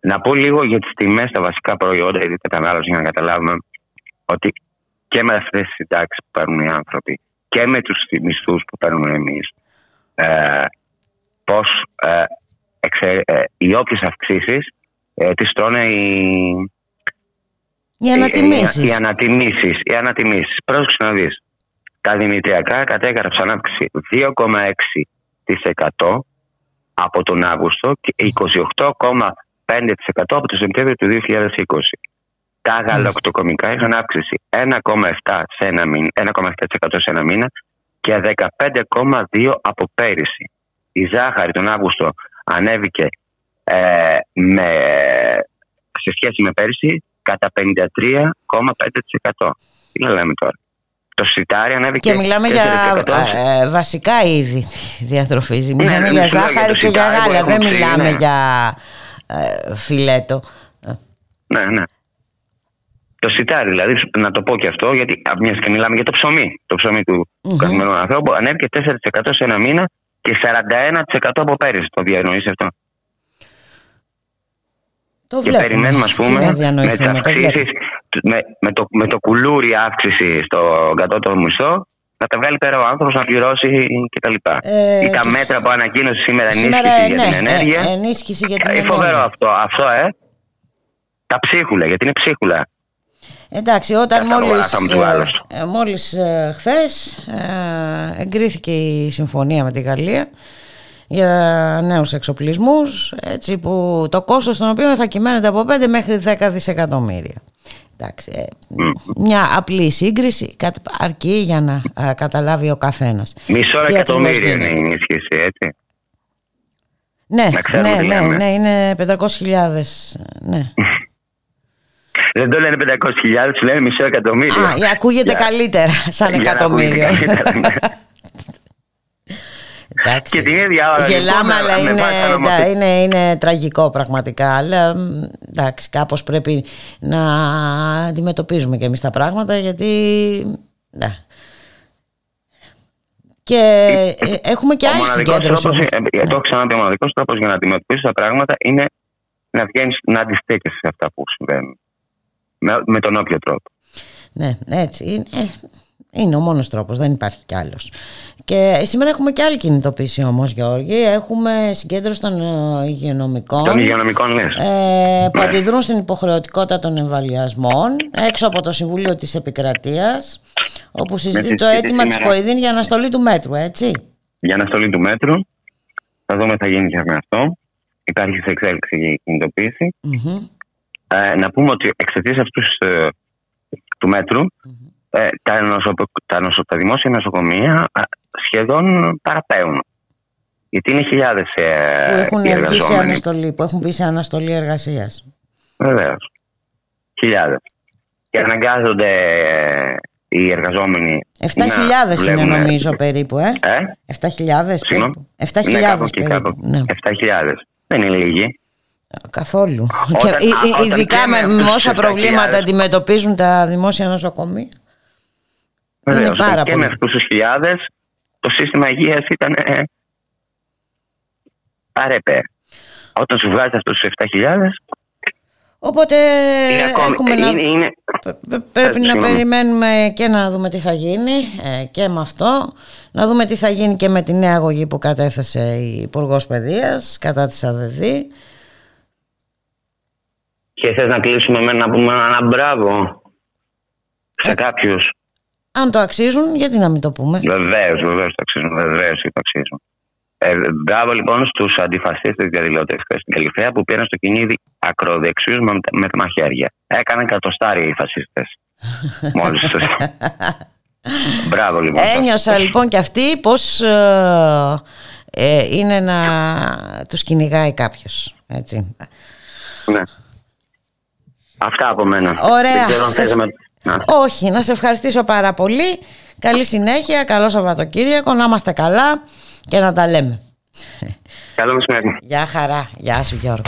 Να πω λίγο για τις τιμές στα βασικά προϊόντα είδη κατανάλωση για να καταλάβουμε ότι και με αυτές τις συντάξεις που παίρνουν οι άνθρωποι και με τους μισθού που παίρνουμε εμείς, ε, πώς ε, εξε- ε, οι όποιες αυξήσεις ε, τις τρώνε οι, Οι ανατιμήσεις. οι, οι ανατιμήσεις. Οι ανατιμήσεις. Πρόσεξε να δεις. Τα δημητριακά κατέγραψαν αύξηση 2,6% από τον Αύγουστο και 28,5% από το Σεπτέμβριο του 2020. Τα γαλακτοκομικά είχαν αύξηση 1,7% σε ένα μήνα, 1,7% σε ένα μήνα και 15,2% από πέρυσι. Η ζάχαρη τον Αύγουστο ανέβηκε ε, με, σε σχέση με πέρυσι κατά 53,5%. Τι να λέμε τώρα. Το σιτάρι ανέβηκε Και μιλάμε για 4%. ε, βασικά είδη διατροφής. Μιλάμε ναι, για σου λέω για ζάχαρη το και για σιτάρι που γάλα. έχουν Δεν ψήσει, μιλάμε ναι. για ε, φιλέτο. Ναι, ναι. Το σιτάρι, δηλαδή, να το πω και αυτό, γιατί μιας και μιλάμε για το ψωμί. Το ψωμί του Μμμ. καθημερινού ανθρώπου ανέβηκε 4% σε ένα μήνα και 41% από πέρυσι. Το διανοείς αυτό; Το Και βλέπουμε. περιμένουμε, ας Τι πούμε, να με, διανοηθούμε, τις το βλέπουμε. αυξήσεις, με, με, το, με το κουλούρι αύξηση στο κατώτατο μισθό, να τα βγάλει πέρα ο άνθρωπος να πληρώσει κτλ. Ε, Ή τα και- μέτρα που ανακοίνωσε σήμερα ενίσχυση Σήμερα, για ναι, την ενέργεια. ε, ενίσχυση για την Ε, φοβερό ενέργεια. αυτό, αυτό, ε. Τα ψίχουλα, γιατί είναι ψίχουλα. Εντάξει, όταν Καθαρό μόλις, αγαθό με τους άλλους. ε, ε, μόλις ε, χθες ε, εγκρίθηκε η συμφωνία με τη Γαλλία για νέους εξοπλισμούς έτσι που το κόστος των οποίων θα κυμαίνεται από 5 μέχρι 10 δισεκατομμύρια. Εντάξει, ε, μια απλή σύγκριση κατ- αρκεί για να ε, καταλάβει ο καθένας. Μισό Τι εκατομμύριο ακριβώς είναι η γίνεται. ενίσχυση, έτσι. Ναι, Να ξέρουμε ναι, τι ναι, λέμε. ναι, είναι 500.000. Ναι. Δεν το λένε 500.000, τους λένε μισό εκατομμύριο. Α, ε, ακούγεται Για- καλύτερα σαν για να εκατομμύριο. ακούγεται καλύτερα, ναι. Εντάξει. Και την ίδια ώρα, Γελάμε, λοιπόν, αλλά με είναι, βάση τα εντα- νομοθε- είναι, είναι τραγικό πραγματικά. Αλλά μ, εντάξει, κάπως πρέπει να αντιμετωπίζουμε και εμείς τα πράγματα γιατί. ναι. Και ε, έχουμε και Ο άλλη μοναδικός συγκέντρωση. τρόπος, όμως. ε, ε, Το έχω ξαναπεί, ο μοναδικός τρόπος για να αντιμετωπίσει τα πράγματα είναι να βγαίνεις να αντιστέκεσαι σε αυτά που συμβαίνουν. Με, με τον όποιο τρόπο. Ναι, έτσι. Είναι, ε, είναι ο μόνος τρόπος, δεν υπάρχει κι άλλος. Και σήμερα έχουμε και άλλη κινητοποίηση όμως, Γιώργη. Έχουμε συγκέντρωση των ε, υγειονομικών. Των υγειονομικών λε. ε, που Ναι. αντιδρούν στην υποχρεωτικότητα των εμβολιασμών έξω από το Συμβούλιο της Επικρατείας όπου συζητεί τη το συζήτηση αίτημα της σήμερα. Κοηδίν για αναστολή του μέτρου, έτσι. Για αναστολή του μέτρου. Θα δούμε τι θα γίνει και με αυτό. Υπάρχει σε εξέλιξη η κινητοποίηση. Μμμ. Ε, να πούμε ότι εξαιτίας αυτού ε, του μέτρου ε, τα, νοσο, τα, νοσο, τα δημόσια νοσοκομεία ε, σχεδόν παραπέουν. Γιατί είναι χιλιάδες ε, που έχουν οι βγει σε εργαζόμενοι. αναστολή, που έχουν μπει σε αναστολή εργασίας. Βεβαίως. Χιλιάδες. Και αναγκάζονται ε, οι εργαζόμενοι. 7.000 να είναι βλέπουν- νομίζω περίπου, ε. Ε, 7.000 Συγγνώμη. περίπου. 7.000 ναι, κάπου εκεί, περίπου. κάπου. Ναι. 7.000. Δεν είναι λίγοι. Καθόλου. Όταν- και, ει- ει- όταν ειδικά λέμε με, αυτούς με τους όσα 7.000. προβλήματα αντιμετωπίζουν τα δημόσια νοσοκομεία. Είναι Βεβαίως. πάρα και πολύ. με αυτούς τους χιλιάδες το σύστημα υγείας ήταν ε, αρέπε. Όταν σου βγάζει αυτούς τους 7.000, Οπότε είναι ακόμη. έχουμε ε, να, είναι, είναι, πε- πε- πρέπει Ε, να συγγνώμη. περιμένουμε και να δούμε τι θα γίνει ε, και με αυτό. Να δούμε τι θα γίνει και με τη νέα αγωγή που κατέθεσε η Υπουργός Παιδείας κατά της ΑΔΔ. Και θες να κλείσουμε με να πούμε ένα μπράβο Ε. σε κάποιους. Αν το αξίζουν, γιατί να μην το πούμε; Βεβαίως, βεβαίως το αξίζουν. Βεβαίως το αξίζουν. Ε, μπράβο λοιπόν στους αντιφασίστες διαδηλωτές στην Καλυφαία που πήραν στο κυνήγι ακροδεξιούς με, με τα μαχαίρια. Έκαναν κατοστάρια οι φασίστες. Μόλις. μπράβο λοιπόν. Ένιωσα λοιπόν και αυτοί πως ε, ε, είναι να τους κυνηγάει κάποιος. Έτσι. Ναι. Αυτά από μένα. Ωραία. Δεν ξέρω αν Σε- θες να- να- Όχι, να σε ευχαριστήσω πάρα πολύ. Καλή συνέχεια, καλό Σαββατοκύριακο, να είμαστε καλά και να τα λέμε. Καλό μεσημέρι. Γεια χαρά, γεια σου Γιώργο.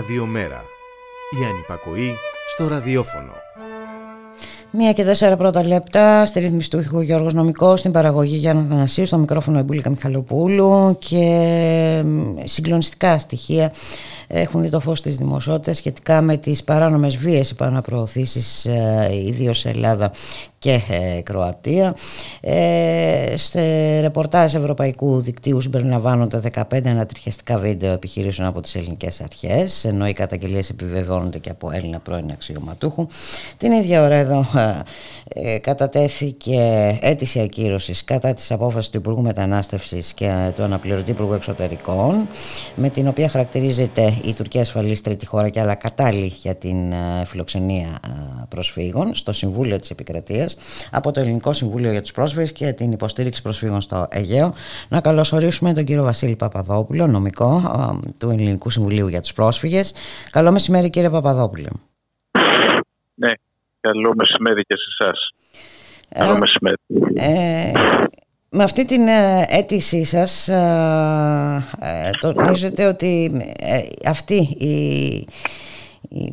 Ραδιομέρα. Η ανυπακοή στο ραδιόφωνο. Μία και τέσσερα πρώτα λεπτά στη ρύθμιση του ήχου Γιώργος Νομικός, στην παραγωγή Γιάννα Θανασίου, στο μικρόφωνο Εμπούλικα Μιχαλοπούλου και συγκλονιστικά στοιχεία έχουν δει το φως της δημοσιότητας σχετικά με τις παράνομες βίες επαναπροωθήσεις ε, ιδίως σε Ελλάδα και ε, Κροατία. Ε, σε ρεπορτάζ Ευρωπαϊκού Δικτύου συμπεριλαμβάνονται 15 ανατριχιαστικά βίντεο επιχειρήσεων από τις ελληνικές αρχές, ενώ οι καταγγελίες επιβεβαιώνονται και από Έλληνα πρώην αξιωματούχου. Την ίδια ώρα εδώ ε, κατατέθηκε αίτηση ακύρωσης κατά της απόφασης του Υπουργού Μετανάστευσης και του Αναπληρωτή Υπουργού Εξωτερικών, με την οποία χαρακτηρίζεται η Τουρκία ασφαλής τρίτη χώρα και άλλα κατάλληλη για την ε, φιλοξενία ε, προσφύγων στο Συμβούλιο της Επικρατείας από το Ελληνικό Συμβούλιο για τους Πρόσφυγες και την υποστήριξη προσφύγων στο Αιγαίο. Να καλωσορίσουμε τον κύριο Βασίλη Παπαδόπουλο, νομικό ε, του Ελληνικού Συμβουλίου για τους Πρόσφυγες. Καλό μεσημέρι κύριε Παπαδόπουλο. Ναι, καλό μεσημέρι και σε εσάς. Καλό μεσημέρι. Ε, με αυτή την ε, αίτησή σας ε, ε, τονίζετε ότι ε, αυτή η, η,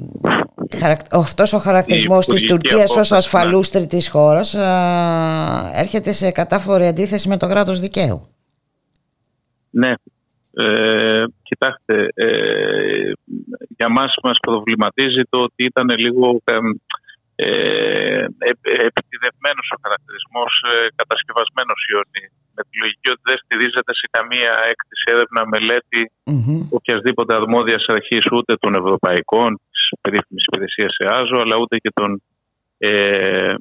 χαρακ- αυτός ο χαρακτηρισμός της υπουργική Τουρκίας ως απόφαση, ασφαλούς τρίτης χώρας ε, έρχεται σε κατάφορη αντίθεση με το κράτος δικαίου. Ναι, ε, κοιτάξτε, ε, για μας μας προβληματίζει το ότι ήταν λίγο ε, Ε, ε, επιτιδευμένος ο χαρακτηρισμός, ε, κατασκευασμένος Ιωνή. Με τη λογική ότι δεν στηρίζεται σε καμία έκτηση έρευνα μελέτη Μμμ. οποιασδήποτε αρμόδιας αρχής ούτε των ευρωπαϊκών, της περίφημης υπηρεσίας ΕΑΖΟ, αλλά ούτε και των, ε,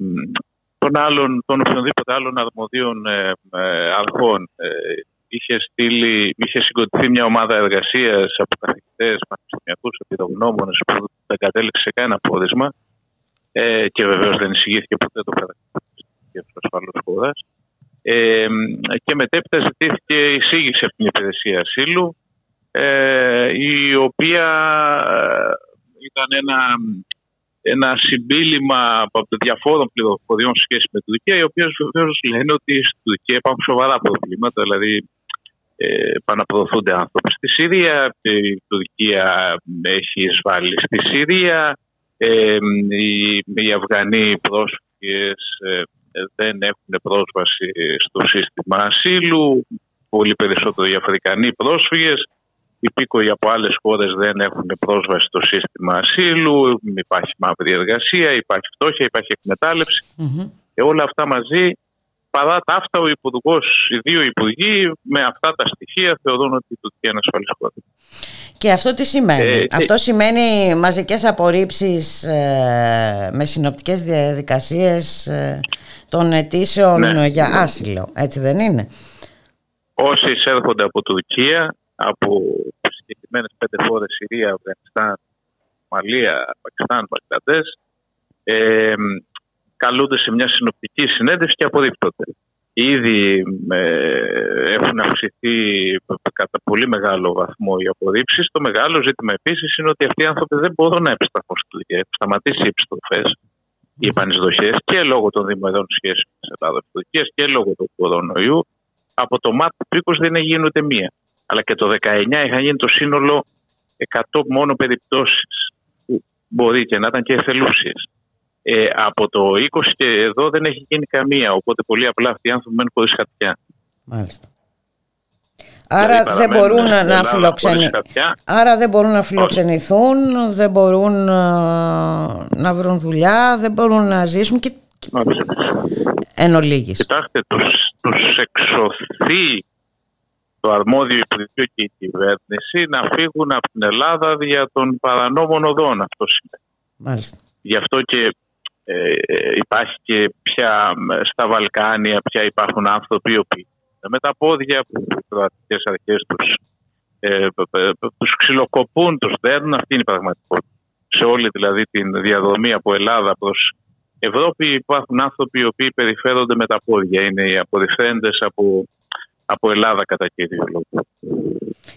των, άλλων, των οποιονδήποτε άλλων αρμοδίων ε, ε, αρχών. Ε, είχε, στείλει, είχε συγκροτηθεί μια ομάδα εργασίας από καθηγητές, πανεπιστημιακούς, επιδογνώμονες που δεν κατέληξε σε κανένα πόρισμα ε, και βεβαίως δεν εισηγήθηκε ποτέ το χαρακτηριστικό του ασφαλούς χώρας. Ε, και μετέπειτα ζητήθηκε εισήγηση από την υπηρεσία ασύλου, ε, η οποία ε, ήταν ένα, ένα συμπίλημα από διαφόρων πληροφοριών σε σχέση με την Τουρκία, οι οποίες βεβαίως λένε ότι στην Τουρκία υπάρχουν σοβαρά προβλήματα, δηλαδή ε, επαναπροωθούνται άνθρωποι στη Συρία, η Τουρκία έχει εισβάλει στη Συρία, ε, οι, οι Αφγανοί πρόσφυγες ε, δεν έχουν πρόσβαση στο σύστημα ασύλου, πολύ περισσότερο οι Αφρικανοί πρόσφυγες, οι πίκοοι από άλλες χώρες δεν έχουν πρόσβαση στο σύστημα ασύλου, υπάρχει μαύρη εργασία, υπάρχει φτώχεια, υπάρχει εκμετάλλευση. Μμμ. Και όλα αυτά μαζί, παρά τα αυτά, ο Υπουργός, οι δύο Υπουργοί, με αυτά τα στοιχεία θεωρούν ότι η Τουρκία είναι ασφαλής χώρα. Και αυτό τι σημαίνει; Ε, αυτό σημαίνει μαζικές απορρίψεις ε, με συνοπτικές διαδικασίες ε, των αιτήσεων Ναι. για άσυλο. Έτσι δεν είναι; Όσοι εισέρχονται από Τουρκία, από συγκεκριμένες πέντε χώρες, Συρία, Αφγανιστάν, Μαλία, Πακιστάν, Μπαγκλαντές, ε, καλούνται σε μια συνοπτική συνέντευξη και απορρίπτονται. Ήδη ε, έχουν αυξηθεί κατά πολύ μεγάλο βαθμό οι απορρίψει. Το μεγάλο ζήτημα επίσης είναι ότι αυτοί οι άνθρωποι δεν μπορούν να επιστραφούν στην Τουρκία. Έχουν σταματήσει οι επιστροφές, οι επανεισδοχές και λόγω των διμερών σχέσεων της Ελλάδα και Τουρκίας και λόγω του κορονοϊού. Από το Μάρτιο του 20 δεν έγινε ούτε μία. Αλλά και το 19 είχαν γίνει το σύνολο 100 μόνο περιπτώσεις που μπορεί και να ήταν και εθελούσιες. Ε, από το 20 και εδώ δεν έχει γίνει καμία. Οπότε πολύ απλά αυτοί οι άνθρωποι μένουν χωρίς χαρτιά. Μάλιστα. Άρα Δηλαδή, δεν παραμένουν μπορούν στην να Ελλάδα φιλοξενη... χωρίς χαρτιά. Άρα δεν μπορούν να φιλοξενηθούν, δεν μπορούν ε, να βρουν δουλειά, δεν μπορούν να ζήσουν και Όχι. εν ολίγης. Κοιτάξτε, τους, τους εξωθεί το αρμόδιο Υπουργείο και η κυβέρνηση να φύγουν από την Ελλάδα δια των παρανόμων οδών. Αυτό σημαίνει. Μάλιστα. Γι' αυτό και ε, ε, υπάρχει και πια ε, στα Βαλκάνια πια υπάρχουν άνθρωποι οι οποίοι με τα πόδια που οι κρατικές αρχές τους, ε, ε, ε, τους ξυλοκοπούν, τους δέρνουν. Αυτή είναι η πραγματικότητα. Σε όλη δηλαδή την διαδρομή από Ελλάδα προς Ευρώπη υπάρχουν άνθρωποι οι οποίοι περιφέρονται με τα πόδια. Είναι οι απορριφθέντες από, από Ελλάδα κατά κύριο λόγο.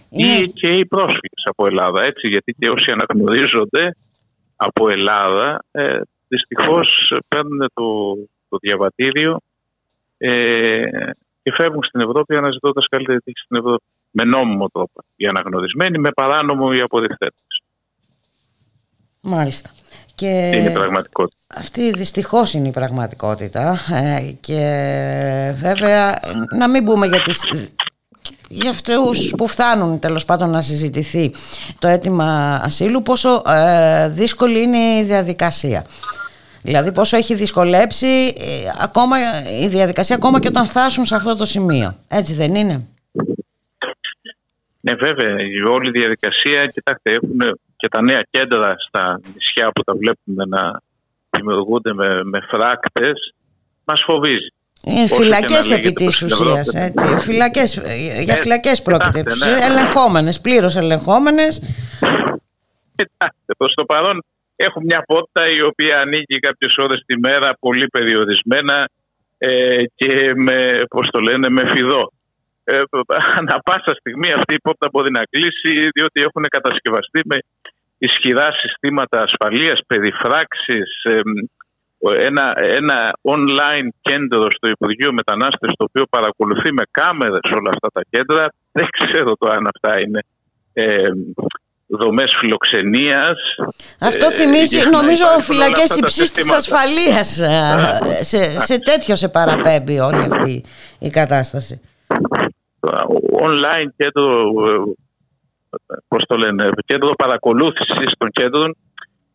Είναι- Ή και οι πρόσφυγες από Ελλάδα. Έτσι, γιατί και όσοι αναγνωρίζονται από Ελλάδα ε, δυστυχώς παίρνουν το, το διαβατήριο ε, και φεύγουν στην Ευρώπη αναζητώντας καλύτερη τύχη στην Ευρώπη. Με νόμιμο τρόπο οι αναγνωρισμένοι, με παράνομο οι απορριφθέντες. Μάλιστα. Και Είναι η πραγματικότητα. αυτή δυστυχώς είναι η πραγματικότητα ε, και βέβαια να μην πούμε για τις για αυτούς που φτάνουν τέλος πάντων να συζητηθεί το αίτημα ασύλου πόσο ε, δύσκολη είναι η διαδικασία. Δηλαδή πόσο έχει δυσκολέψει ε, ακόμα, η διαδικασία ακόμα και όταν φτάσουν σε αυτό το σημείο. Έτσι δεν είναι; Ναι, βέβαια, η όλη η διαδικασία, κοιτάξτε, έχουν και τα νέα κέντρα στα νησιά που τα βλέπουμε να δημιουργούνται με, με φράκτες, μας φοβίζει. Είναι Όσο και φυλακές να επί λέγεται της το στην Ευρώπη. ουσίας. Έτσι. Φυλακές, ε, για Ε, φυλακές πρόκειται. κοιτάξτε, ναι. Ελεγχόμενες, πλήρως ελεγχόμενες. Κοιτάξτε, προς το παρόν έχουν μια πόρτα η οποία ανοίγει κάποιες ώρες τη μέρα πολύ περιορισμένα ε, και με, πώς το λένε, με φιδό. Ε, ανα πάσα στιγμή αυτή η πόρτα μπορεί να κλείσει διότι έχουν κατασκευαστεί με ισχυρά συστήματα ασφαλείας, περιφράξεις, ε, ένα, ένα online κέντρο στο Υπουργείο Μετανάστευσης το οποίο παρακολουθεί με κάμερες όλα αυτά τα κέντρα. Δεν ξέρω το αν αυτά είναι ε, δομές φιλοξενίας. Αυτό Ε, θυμίζει, για να νομίζω, υπάρχουν όλα φυλακές αυτά τα υψής της συστήματα. ασφαλείας. ε, σε, σε τέτοιο σε παραπέμπει όλη αυτή η κατάσταση. online κέντρο, ε, πώς το λένε, κέντρο παρακολούθησης των κέντρων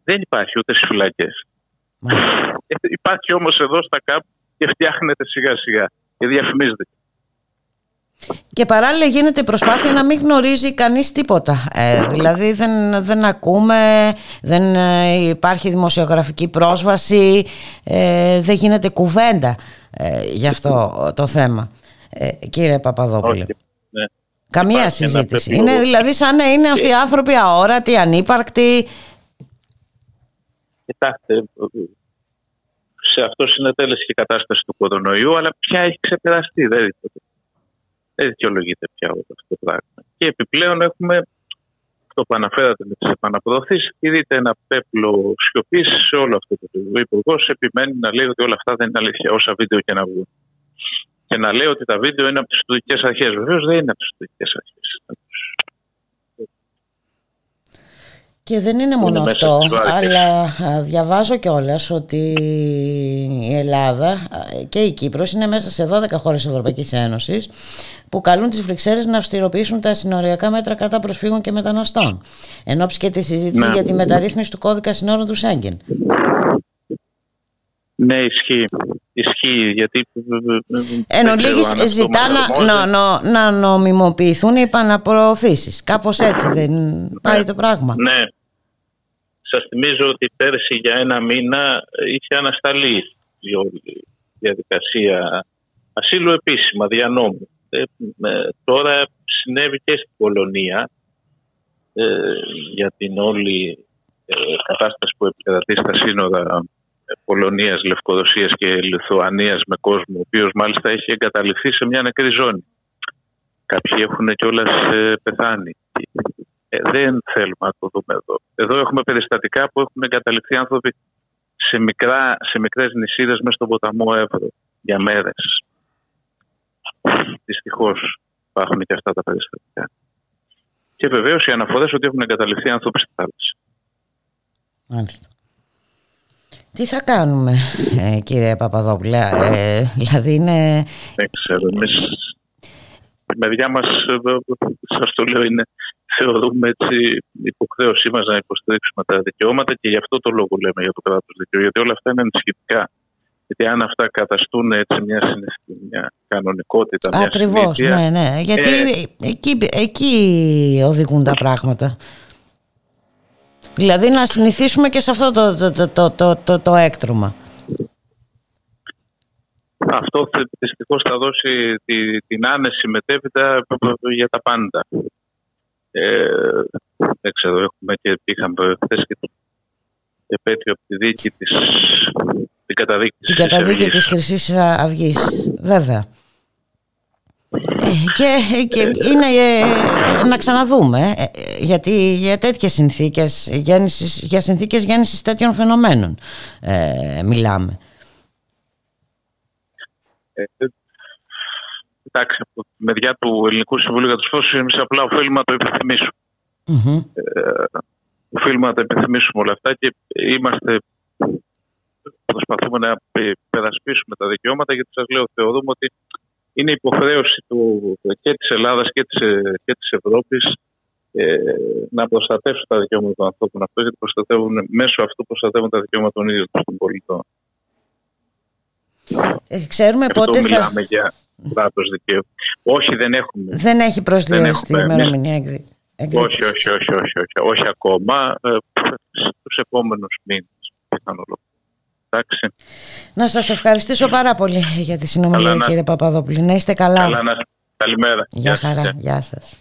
δεν υπάρχει ούτε στις φυλακές. Ε, Υπάρχει όμως εδώ στα ΚΑΠ και φτιάχνεται σιγά σιγά και διαφημίζεται. Και παράλληλα γίνεται προσπάθεια να μην γνωρίζει κανείς τίποτα. Ε, δηλαδή δεν, δεν ακούμε, δεν ε, υπάρχει δημοσιογραφική πρόσβαση, ε, δεν γίνεται κουβέντα ε, για αυτό το θέμα. Ε, κύριε Παπαδόπουλε. Όχι. Ναι. Καμία Υπάρχει ένα συζήτηση. πέπλο. Είναι δηλαδή σαν να είναι αυτοί οι άνθρωποι αόρατοι, ανύπαρκτοι. Κοιτάξτε, σε αυτό συνετέλεσε και η κατάσταση του κορονοϊού, αλλά πια έχει ξεπεραστεί. Δεν, δεν δικαιολογείται πια όλο αυτό το πράγμα. Και επιπλέον έχουμε αυτό που αναφέρατε με τις επαναπροωθήσεις. Και δείτε ένα πέπλο σιωπής σε όλο αυτό το παιδί. Ο Υπουργός επιμένει να λέει ότι όλα αυτά δεν είναι αλήθεια, όσα βίντεο και να βγουν. Και να λέει ότι τα βίντεο είναι από τις τουρκικές αρχές. Βεβαίως δεν είναι από τις τουρκικές αρχές. Και δεν είναι μόνο μέσα αυτό, στις βάρκες. αλλά α, διαβάζω κιόλας ότι η Ελλάδα α, και η Κύπρος είναι μέσα σε 12 χώρες της Ευρωπαϊκής Ένωσης που καλούν τις Βρυξέλλες να αυστηροποιήσουν τα συνοριακά μέτρα κατά προσφύγων και μεταναστών. Εν ώψη και τη συζήτηση Ναι. για τη μεταρρύθμιση του κώδικα συνόρων του Σέγγεν. Ναι, ισχύει. Ισχύει, γιατί. Εν δεν ξέρω ολίγης αν αυτό ζητά μας να, αρμόζει. να, να, να νομιμοποιηθούν οι επαναπροωθήσεις. Κάπως έτσι δεν πάει το πράγμα. Ναι. Σας θυμίζω ότι πέρσι για ένα μήνα είχε ανασταλεί η όλη διαδικασία ασύλου επίσημα, δια νόμου. Ε, ε, τώρα συνέβη και στην Πολωνία ε, για την όλη ε, κατάσταση που επικρατεί στα σύνορα ε, Πολωνίας, Λευκοδοσίας και Λιθουανίας με κόσμο, ο οποίος μάλιστα έχει εγκαταλειφθεί σε μια νεκρή ζώνη. Κάποιοι έχουν κιόλας ε, πεθάνει. Ε, δεν θέλουμε να το δούμε εδώ. Εδώ έχουμε περιστατικά που έχουν εγκαταλειφθεί άνθρωποι σε, μικρά, σε μικρές νησίδες μέσα στον ποταμό Εύρο για μέρες. Δυστυχώς υπάρχουν και αυτά τα περιστατικά. Και βεβαίως οι αναφορές ότι έχουν εγκαταλειφθεί άνθρωποι στη θάλασσα. Μάλιστα. Τι θα κάνουμε ε, κύριε Παπαδόπουλε, ε, δηλαδή είναι... Δεν ξέρω. Εμείς, η μεριά μας, σας το λέω, είναι θεωρούμε έτσι υποχρέωσή μας να υποστηρίξουμε τα δικαιώματα και γι' αυτό το λόγο λέμε για το κράτος δικαίου. Γιατί όλα αυτά είναι ενισχυτικά. Γιατί αν αυτά καταστούν έτσι μια, συναισθη- μια κανονικότητα, μια Ακριβώς, συνήθεια, ναι, ναι. Γιατί ε, εκεί, εκεί οδηγούν τα πράγματα. Δηλαδή να συνηθίσουμε και σε αυτό το, το, το, το, το, το, το έκτρωμα. Αυτό δυστυχώς θα δώσει τη, την άνεση μετέπειτα για τα πάντα. Ε, δεν ξέρω, έχουμε και είχαμε χθες και το επέτειο από τη δίκη της, την καταδίκη Την της καταδίκη Χρυσής της Χρυσής Αυγής, βέβαια. Ε, και, και είναι ε, να ξαναδούμε ε, ε, γιατί για τέτοιες συνθήκες γέννησης, για συνθήκες γέννησης τέτοιων φαινομένων ε, μιλάμε Ε, εντάξει, από τη μεριά του Ελληνικού Συμβουλίου για τους Φώσους, εμείς απλά οφείλουμε να το επιθυμήσουμε. Μμμ. Ε, οφείλουμε να τα επιθυμήσουμε όλα αυτά και είμαστε προσπαθούμε να πε- περασπίσουμε τα δικαιώματα γιατί σας λέω θεωρούμε ότι είναι υποχρέωση του, και της Ελλάδας και της, ε, και της Ευρώπης ε, να προστατεύσουν τα δικαιώματα των ανθρώπων αυτών γιατί προστατεύουν, μέσω αυτού προστατεύουν τα δικαιώματα των ίδιων των πολιτών. Ε, ξέρουμε Γι' αυτό πότε θα... μιλάμε για κράτος δικαίου. Όχι, δεν έχουμε. Δεν έχει προσδιοριστεί η έχουμε εμείς. ημερομηνία εκδη- εκδίκη. Όχι, όχι, όχι, όχι, όχι, όχι ακόμα. Ε, στους επόμενους μήνες πιθανόλογα. Εντάξει. Να σας ευχαριστήσω πάρα πολύ για τη συνομιλία Καλά να- κύριε Παπαδόπουλη. Να είστε καλά. Καλά να Καλημέρα. Γεια σας, χαρά. Γεια σας.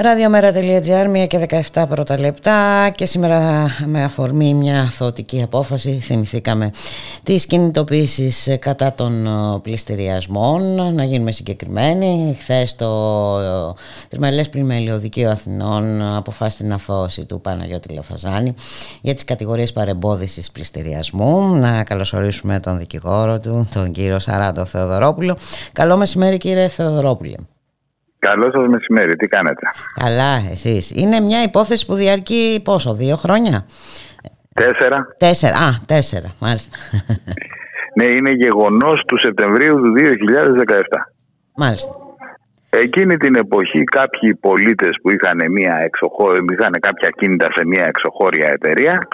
Ραδιομέρα.gr, 1 και 17 πρώτα λεπτά και σήμερα με αφορμή μια θωτική απόφαση θυμηθήκαμε τις κινητοποίησεις κατά των ε, πληστηριασμών να γίνουμε συγκεκριμένοι. Χθες το ε, Τριμελές Πλημέλιο Δικείο Αθηνών αποφάσισε την αθώωση του Παναγιώτη Λεφαζάνη για τις κατηγορίες παρεμπόδισης πληστηριασμού. Να καλωσορίσουμε τον δικηγόρο του τον κύριο Σαράντο Θεοδωρόπουλο. Καλό μεσημέρι κύριε Θεοδωρόπουλε Καλό σας μεσημέρι, τι κάνετε; Καλά, εσείς. Είναι μια υπόθεση που διαρκεί πόσο, δύο χρόνια; Τέσσερα. Τέσσερα, α, τέσσερα, μάλιστα. Ναι, είναι γεγονός του Σεπτεμβρίου του 2017. Μάλιστα. Εκείνη την εποχή κάποιοι πολίτες που είχαν, μια εξοχώ... είχαν κάποια κίνητα σε μια εξωχώρια εταιρεία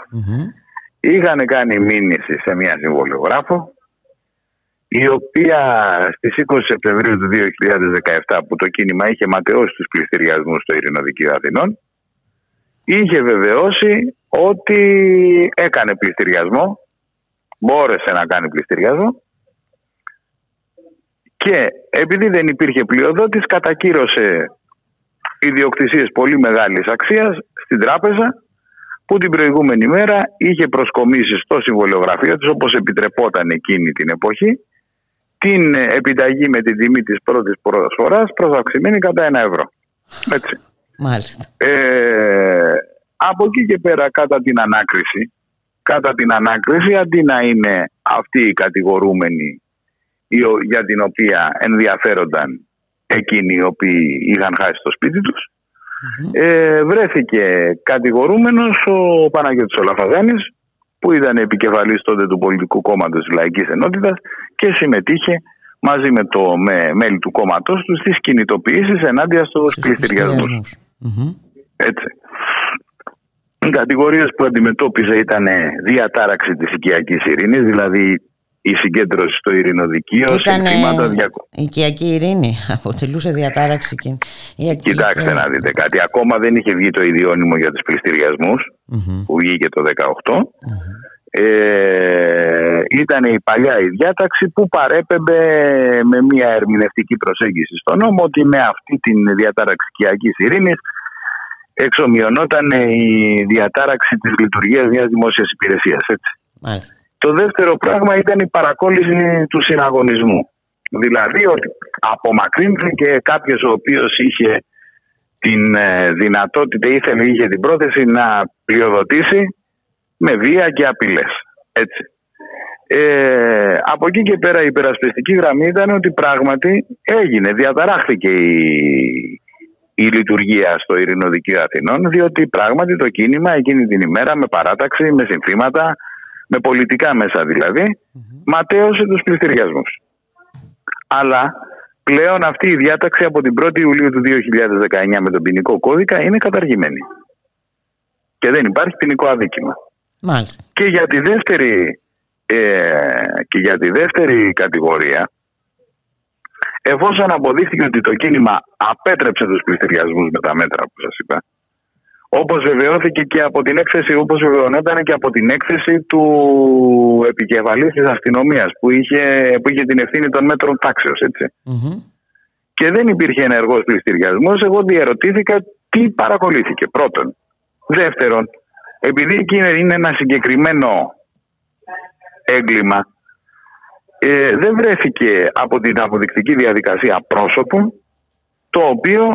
είχαν κάνει μήνυση σε μια συμβολιογράφο η οποία στις 20 Σεπτεμβρίου του 2017 που το κίνημα είχε ματαιώσει τους πληστηριασμούς στο Ειρηνοδικείο Αθηνών είχε βεβαιώσει ότι έκανε πληστηριασμό μπόρεσε να κάνει πληστηριασμό και επειδή δεν υπήρχε πλειοδότης κατακύρωσε ιδιοκτησίες πολύ μεγάλης αξίας στην τράπεζα που την προηγούμενη μέρα είχε προσκομίσει στο συμβολιογραφείο τους όπως επιτρεπόταν εκείνη την εποχή την επιταγή με την τιμή της πρώτης προσφοράς προσαυξημένη κατά ένα ευρώ. Έτσι. Μάλιστα. Ε, από εκεί και πέρα κατά την ανάκριση κατά την ανάκριση αντί να είναι αυτοί οι κατηγορούμενοι οι ο- για την οποία ενδιαφέρονταν εκείνοι οι οποίοι είχαν χάσει το σπίτι τους ε, βρέθηκε κατηγορούμενος ο Παναγιώτης Ολαφαζάνης που ήταν επικεφαλής τότε του πολιτικού κόμματος της Λαϊκής Ενότητας και συμμετείχε μαζί με, το, με μέλη του κόμματος του στις κινητοποιήσεις ενάντια στους πληστηριασμούς. Πληστηριασμούς. Μμμ. Έτσι. Οι κατηγορίες που αντιμετώπιζε ήταν διατάραξη της οικιακής ειρήνης, δηλαδή η συγκέντρωση στο ειρηνοδικείο, Ήτανε συνθήματα διακο... οικιακή ειρήνη, αποτελούσε διατάραξη και... η οικιακή- Κοιτάξτε να δείτε κάτι. Ακόμα δεν είχε βγει το ιδιώνυμο για τους πληστηριασμούς Μμμ. που βγήκε το 18. Ε, ήταν η παλιά η διάταξη που παρέπεμπε με μια ερμηνευτική προσέγγιση στον νόμο ότι με αυτή την διατάραξη οικιακής ειρήνης εξομοιωνόταν η διατάραξη της λειτουργίας μιας δημόσιας υπηρεσίας. Έτσι. Μάλιστα. Το δεύτερο πράγμα ήταν η παρακόλληση του συναγωνισμού. Δηλαδή ότι απομακρύνθηκε κάποιος ο οποίος είχε την ε, δυνατότητα, ήθελε, είχε την πρόθεση να πλειοδοτήσει με βία και απειλές. Έτσι. Ε, από εκεί και πέρα η υπερασπιστική γραμμή ήταν ότι πράγματι έγινε, διαταράχθηκε η, η λειτουργία στο Ειρηνοδικείο Αθηνών διότι πράγματι το κίνημα εκείνη την ημέρα με παράταξη, με συνθήματα, με πολιτικά μέσα δηλαδή, ματέωσε τους πληστηριασμούς. Αλλά πλέον αυτή η διάταξη από την 1η Ιουλίου του 2019 με τον ποινικό κώδικα είναι καταργημένη. Και δεν υπάρχει ποινικό αδίκημα. Μάλιστα. Και για τη δεύτερη, ε, και για τη δεύτερη κατηγορία, εφόσον αποδείχθηκε ότι το κίνημα απέτρεψε τους πληστηριασμούς με τα μέτρα που σας είπα, όπως βεβαιώθηκε και από την έκθεση, όπως βεβαιωνόταν και από την έκθεση του επικεφαλής της αστυνομίας που είχε, που είχε την ευθύνη των μέτρων τάξεως, έτσι. Μμμ. Και δεν υπήρχε ενεργός πληστηριασμός, εγώ διαρωτήθηκα τι παρακολούθηκε. Πρώτον. Δεύτερον, επειδή εκεί είναι- είναι ένα συγκεκριμένο έγκλημα, ε, δεν βρέθηκε από την αποδεικτική διαδικασία πρόσωπο το οποίο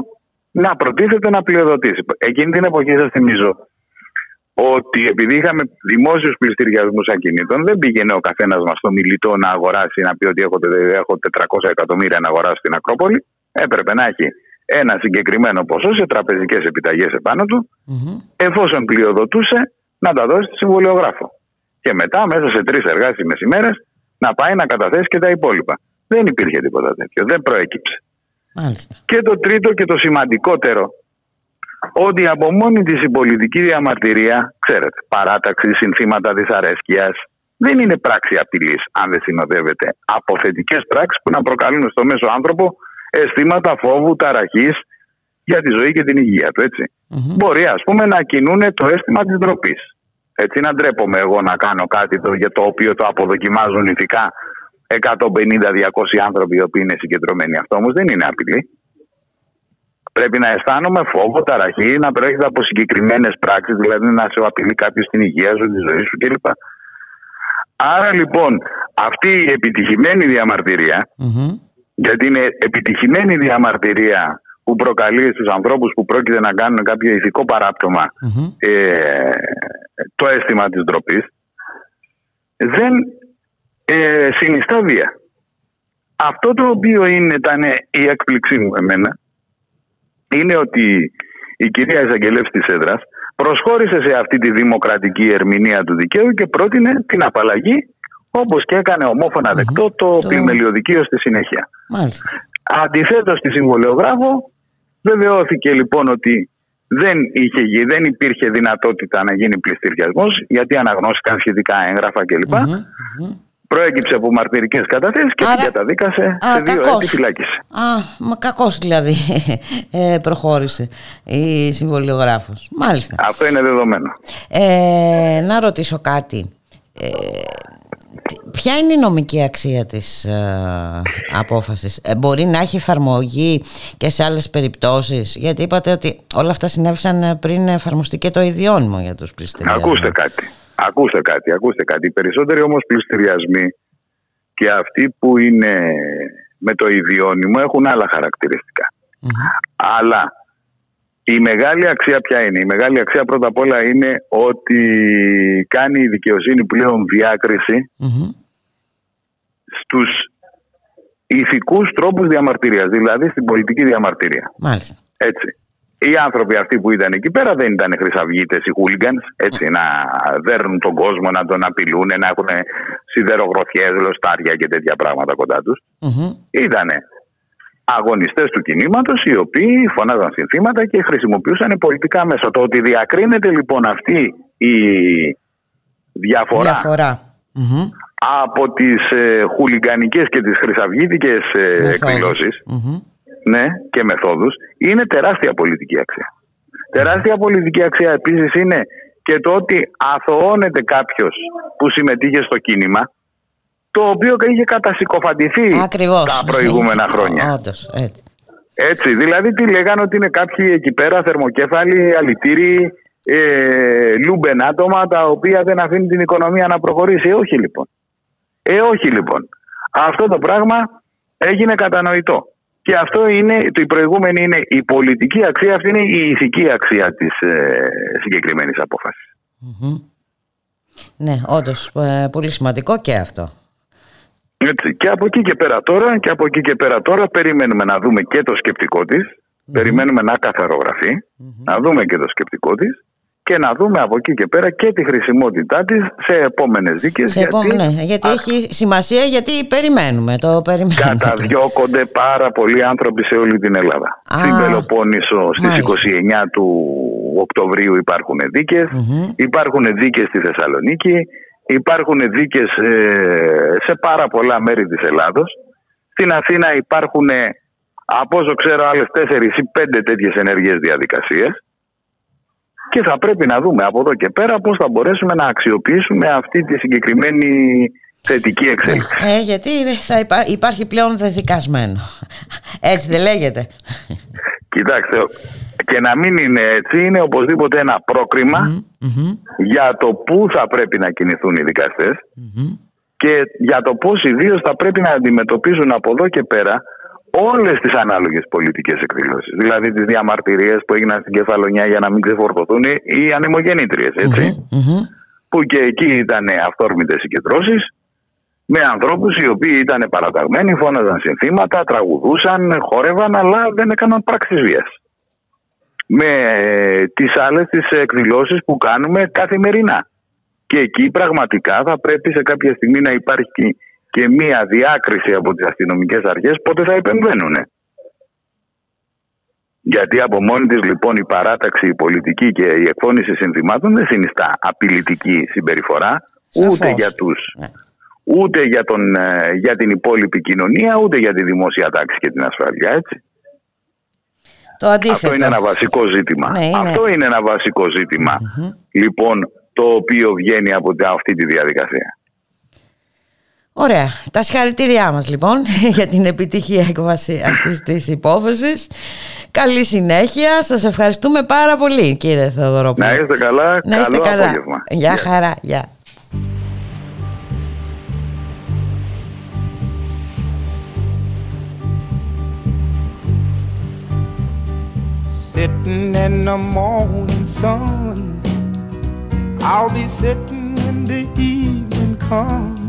να προτίθεται να πλειοδοτήσει. Εκείνη την εποχή σας θυμίζω ότι επειδή είχαμε δημόσιους πληστηριασμούς ακινήτων δεν πήγαινε ο καθένας μας στο μιλητό να αγοράσει, να πει ότι έχω, τε- έχω 400 εκατομμύρια να αγοράσω στην Ακρόπολη. Έπρεπε να έχει ένα συγκεκριμένο ποσό σε τραπεζικές επιταγές επάνω του Μμμ. εφόσον πλειοδοτούσε να τα δώσει στη συμβολιογράφο. Και μετά, μέσα σε τρεις εργάσιμες ημέρες, να πάει να καταθέσει και τα υπόλοιπα. Δεν υπήρχε τίποτα τέτοιο. Δεν προέκυψε. Μάλιστα. Και το τρίτο και το σημαντικότερο, ότι από μόνη της η πολιτική διαμαρτυρία, ξέρετε, παράταξη, συνθήματα δυσαρέσκειας, δεν είναι πράξη απειλής αν δεν συνοδεύεται από θετικές πράξεις που να προκαλούν στο μέσο άνθρωπο αισθήματα φόβου, ταραχής για τη ζωή και την υγεία του, έτσι. Μμμ. Μπορεί ας πούμε να κινούν το αίσθημα της ντροπής. Έτσι να ντρέπομαι εγώ να κάνω κάτι το, για το οποίο το αποδοκιμάζουν ηθικά 150-200 άνθρωποι οι οποίοι είναι συγκεντρωμένοι. Αυτό όμως δεν είναι απειλή. Πρέπει να αισθάνομαι φόβο, ταραχή, να προέρχεται από συγκεκριμένες πράξεις, δηλαδή να σε απειλεί κάποιος την υγεία σου, τη ζωή σου κλπ. Άρα λοιπόν αυτή η επιτυχημένη διαμαρτυρία, Μμμ. γιατί είναι επιτυχημένη διαμαρτυρία που προκαλεί στους ανθρώπους που πρόκειται να κάνουν κάποιο ηθικό παράπτωμα Μμμ. ε, το αίσθημα της ντροπής, δεν ε, συνιστά βία. Αυτό το οποίο είναι, ήταν η έκπληξή μου εμένα είναι ότι η κυρία εισαγγελεύς της έδρας προσχώρησε σε αυτή τη δημοκρατική ερμηνεία του δικαίου και πρότεινε την απαλλαγή όπως και έκανε ομόφωνα δεκτό το Το- πλημελιωδικείο στη συνέχεια. Μάλιστα. Αντιθέτως στη συμβολιογράφο, βεβαιώθηκε λοιπόν ότι δεν, είχε, γι- δεν υπήρχε δυνατότητα να γίνει πληστηριασμός γιατί αναγνώστηκαν σχετικά έγγραφα κλπ. Μμμ, μμμ. Προέκυψε από μαρτυρικές καταθέσεις και Άρα- την καταδίκασε Α, σε δύο κακός. έτη φυλάκιση. Α, μα κακός δηλαδή ε, προχώρησε η συμβολιογράφος. Μάλιστα. Αυτό είναι δεδομένο. Ε, να ρωτήσω κάτι. Ε, τι- ποια είναι η νομική αξία της ε, απόφασης; Ε, μπορεί να έχει εφαρμογή και σε άλλες περιπτώσεις; Γιατί είπατε ότι όλα αυτά συνέβησαν ε, πριν εφαρμοστεί και το ιδιώνυμο για τους πληστηριασμούς. Ακούστε κάτι. Ακούστε κάτι, ακούστε κάτι. Οι περισσότεροι όμως πληστηριασμοί και αυτοί που είναι με το ιδιώνυμο έχουν άλλα χαρακτηριστικά. Μμμ. Αλλά η μεγάλη αξία ποια είναι; Η μεγάλη αξία πρώτα απ' όλα είναι ότι κάνει η δικαιοσύνη πλέον διάκριση Μμμ. στους ηθικούς τρόπους διαμαρτυρίας, δηλαδή στην πολιτική διαμαρτυρία. Μάλιστα. Έτσι. Οι άνθρωποι αυτοί που ήταν εκεί πέρα δεν ήταν χρυσαυγίτες ή hooligans, έτσι, να δέρνουν τον κόσμο, να τον απειλούν, να έχουν σιδερογροθιές, λοστάρια και τέτοια πράγματα κοντά τους. Μμμ. Ήτανε αγωνιστές του κινήματος οι οποίοι φωνάζαν συνθήματα και χρησιμοποιούσαν πολιτικά μέσα. Το ότι διακρίνεται λοιπόν αυτή η διαφορά, Διαφορά. Μμμ. από τις ε, χουλιγκανικές και τις χρυσαυγίτικες ε, Μεθόδους. εκδηλώσεις Μμμ. Ναι, και μεθόδους είναι τεράστια πολιτική αξία. Τεράστια πολιτική αξία επίσης είναι και το ότι αθωώνεται κάποιος που συμμετείχε στο κίνημα το οποίο είχε κατασυκοφαντηθεί Ακριβώς. τα προηγούμενα χρόνια. Όντως, έτσι. Έτσι, δηλαδή τι λέγανε ότι είναι κάποιοι εκεί πέρα θερμοκέφαλοι, αλητήριοι, ε, λούμπεν άτομα τα οποία δεν αφήνουν την οικονομία να προχωρήσει. Ε, όχι λοιπόν. Ε, όχι λοιπόν. Αυτό το πράγμα έγινε κατανοητό. Και αυτό είναι, το η προηγούμενη είναι η πολιτική αξία, αυτή είναι η ηθική αξία της ε, συγκεκριμένης απόφασης. Μμμ. Ναι, όντως, ε, πολύ σημαντικό και αυτό. Έτσι. Και από εκεί και πέρα τώρα, και από εκεί και πέρα τώρα περιμένουμε να δούμε και το σκεπτικό της, περιμένουμε να καθαρογραφεί, να δούμε και το σκεπτικό της και να δούμε από εκεί και πέρα και τη χρησιμότητά της σε επόμενες δίκες. Σε επόμενο, ναι, γιατί έχει σημασία, γιατί περιμένουμε, το περιμένουμε. Καταδιώκονται πάρα πολλοί άνθρωποι σε όλη την Ελλάδα. Α, Στην Πελοπόννησο στις μάλιστα. 29 του Οκτωβρίου υπάρχουν δίκες, Μμμ. υπάρχουν δίκες στη Θεσσαλονίκη, υπάρχουν δίκες ε, σε πάρα πολλά μέρη της Ελλάδος. Στην Αθήνα υπάρχουν, ε, από όσο ξέρω, άλλες 4 ή 5 τέτοιες ενεργές διαδικασίες. Και θα πρέπει να δούμε από εδώ και πέρα πώς θα μπορέσουμε να αξιοποιήσουμε αυτή τη συγκεκριμένη θετική εξέλιξη. Ε, γιατί θα υπά- υπάρχει πλέον δεδικασμένο. Έτσι δεν λέγεται. Κοιτάξτε, και να μην είναι έτσι, είναι οπωσδήποτε ένα πρόκριμα Μμμ, για το πού θα πρέπει να κινηθούν οι δικαστές μμμ. και για το πώς ιδίω θα πρέπει να αντιμετωπίζουν από εδώ και πέρα όλες τις ανάλογες πολιτικές εκδηλώσεις. Δηλαδή τις διαμαρτυρίες που έγιναν στην Κεφαλονιά για να μην ξεφορτωθούν οι ανεμογεννήτριες, έτσι. Μμμ. Που και εκεί ήταν αυθόρμητες συγκεντρώσεις με ανθρώπους οι οποίοι ήταν παραταγμένοι, φώναζαν συνθήματα, τραγουδούσαν, χόρευαν, αλλά δεν έκαναν πράξεις βίας. Με ε, τις άλλες τις εκδηλώσεις που κάνουμε καθημερινά. Και εκεί πραγματικά θα πρέπει σε κάποια στιγμή να υπάρχει και μία διάκριση από τις αστυνομικές αρχές πότε θα επεμβαίνουν. Γιατί από μόνη της λοιπόν η παράταξη, η πολιτική και η εκφώνηση συνθημάτων δεν συνιστά απειλητική συμπεριφορά Σαφώς. ούτε για τους Ναι. ούτε για, τον, ε, για την υπόλοιπη κοινωνία ούτε για τη δημόσια τάξη και την ασφάλεια έτσι. Το αντίθετο. Αυτό είναι ένα βασικό ζήτημα. Ναι, είναι. Αυτό είναι ένα βασικό ζήτημα, λοιπόν το οποίο βγαίνει από τε- αυτή τη διαδικασία. Ωραία. Τα συγχαρητήριά μας λοιπόν για την επιτυχία έκβαση αυτής της υπόθεσης. Καλή συνέχεια. Σας ευχαριστούμε πάρα πολύ κύριε Θεοδωρόπουλο. Να είστε καλά. Να είστε Καλό καλά. απόγευμα. Γεια Γεια. χαρά. Γεια. Sitting in the morning sun. I'll be sitting when the evening comes.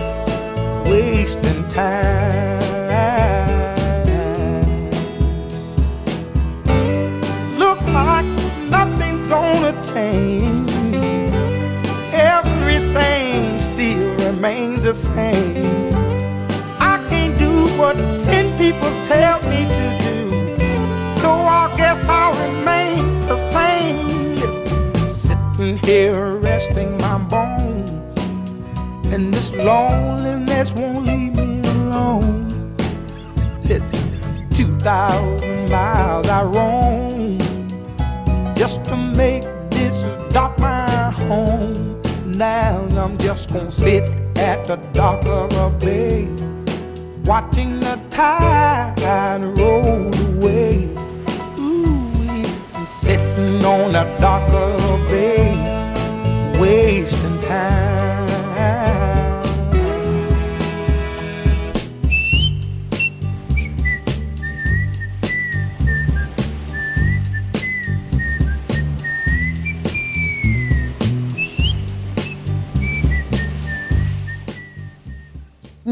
wasting time. Look like nothing's gonna change. Everything still remains the same. I can't do what ten people tell me to do. So I guess I'll remain the same. Listen, sitting here resting my bones. And this loneliness won't leave me alone. Listen, 2,000 miles I roam just to make this dock my home. Now I'm just gonna sit at the dock of the bay, watching the tide roll away. Ooh, sitting on the dock of the bay, wasting time.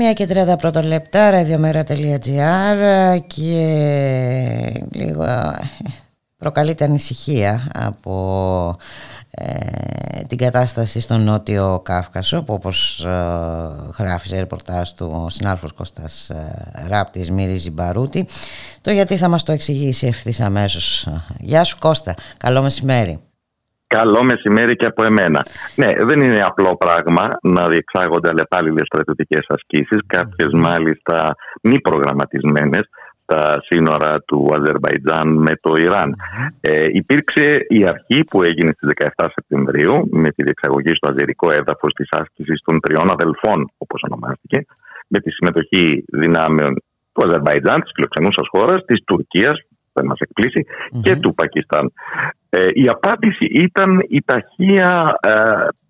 Μία και 30 πρώτα λεπτά, radiomera.gr και λίγο ε, προκαλείται ανησυχία από ε, την κατάσταση στο Νότιο Κάφκασο που όπως ε, γράφει σε ρεπορτάζ του ο συνάλφος Κώστας ε, Ράπτης μυρίζει μπαρούτι το γιατί θα μας το εξηγήσει ευθύς αμέσως. Γεια σου Κώστα, καλό μεσημέρι. Καλό μεσημέρι και από εμένα. Ναι, δεν είναι απλό πράγμα να διεξάγονται αλλεπάλληλες στρατιωτικές ασκήσεις, κάποιες μάλιστα μη προγραμματισμένες στα σύνορα του Αζερβαϊτζάν με το Ιράν. Ε, υπήρξε η αρχή που έγινε στις 17 Σεπτεμβρίου με τη διεξαγωγή στο αζερικό έδαφος της άσκησης των τριών αδελφών, όπως ονομάστηκε, με τη συμμετοχή δυνάμεων του Αζερβαϊτζάν, της φιλοξενούσας χώρας, της Τουρκίας, δεν μας εκπλήσει, και του Πακιστάν. Ε, η απάντηση ήταν η ταχεία ε,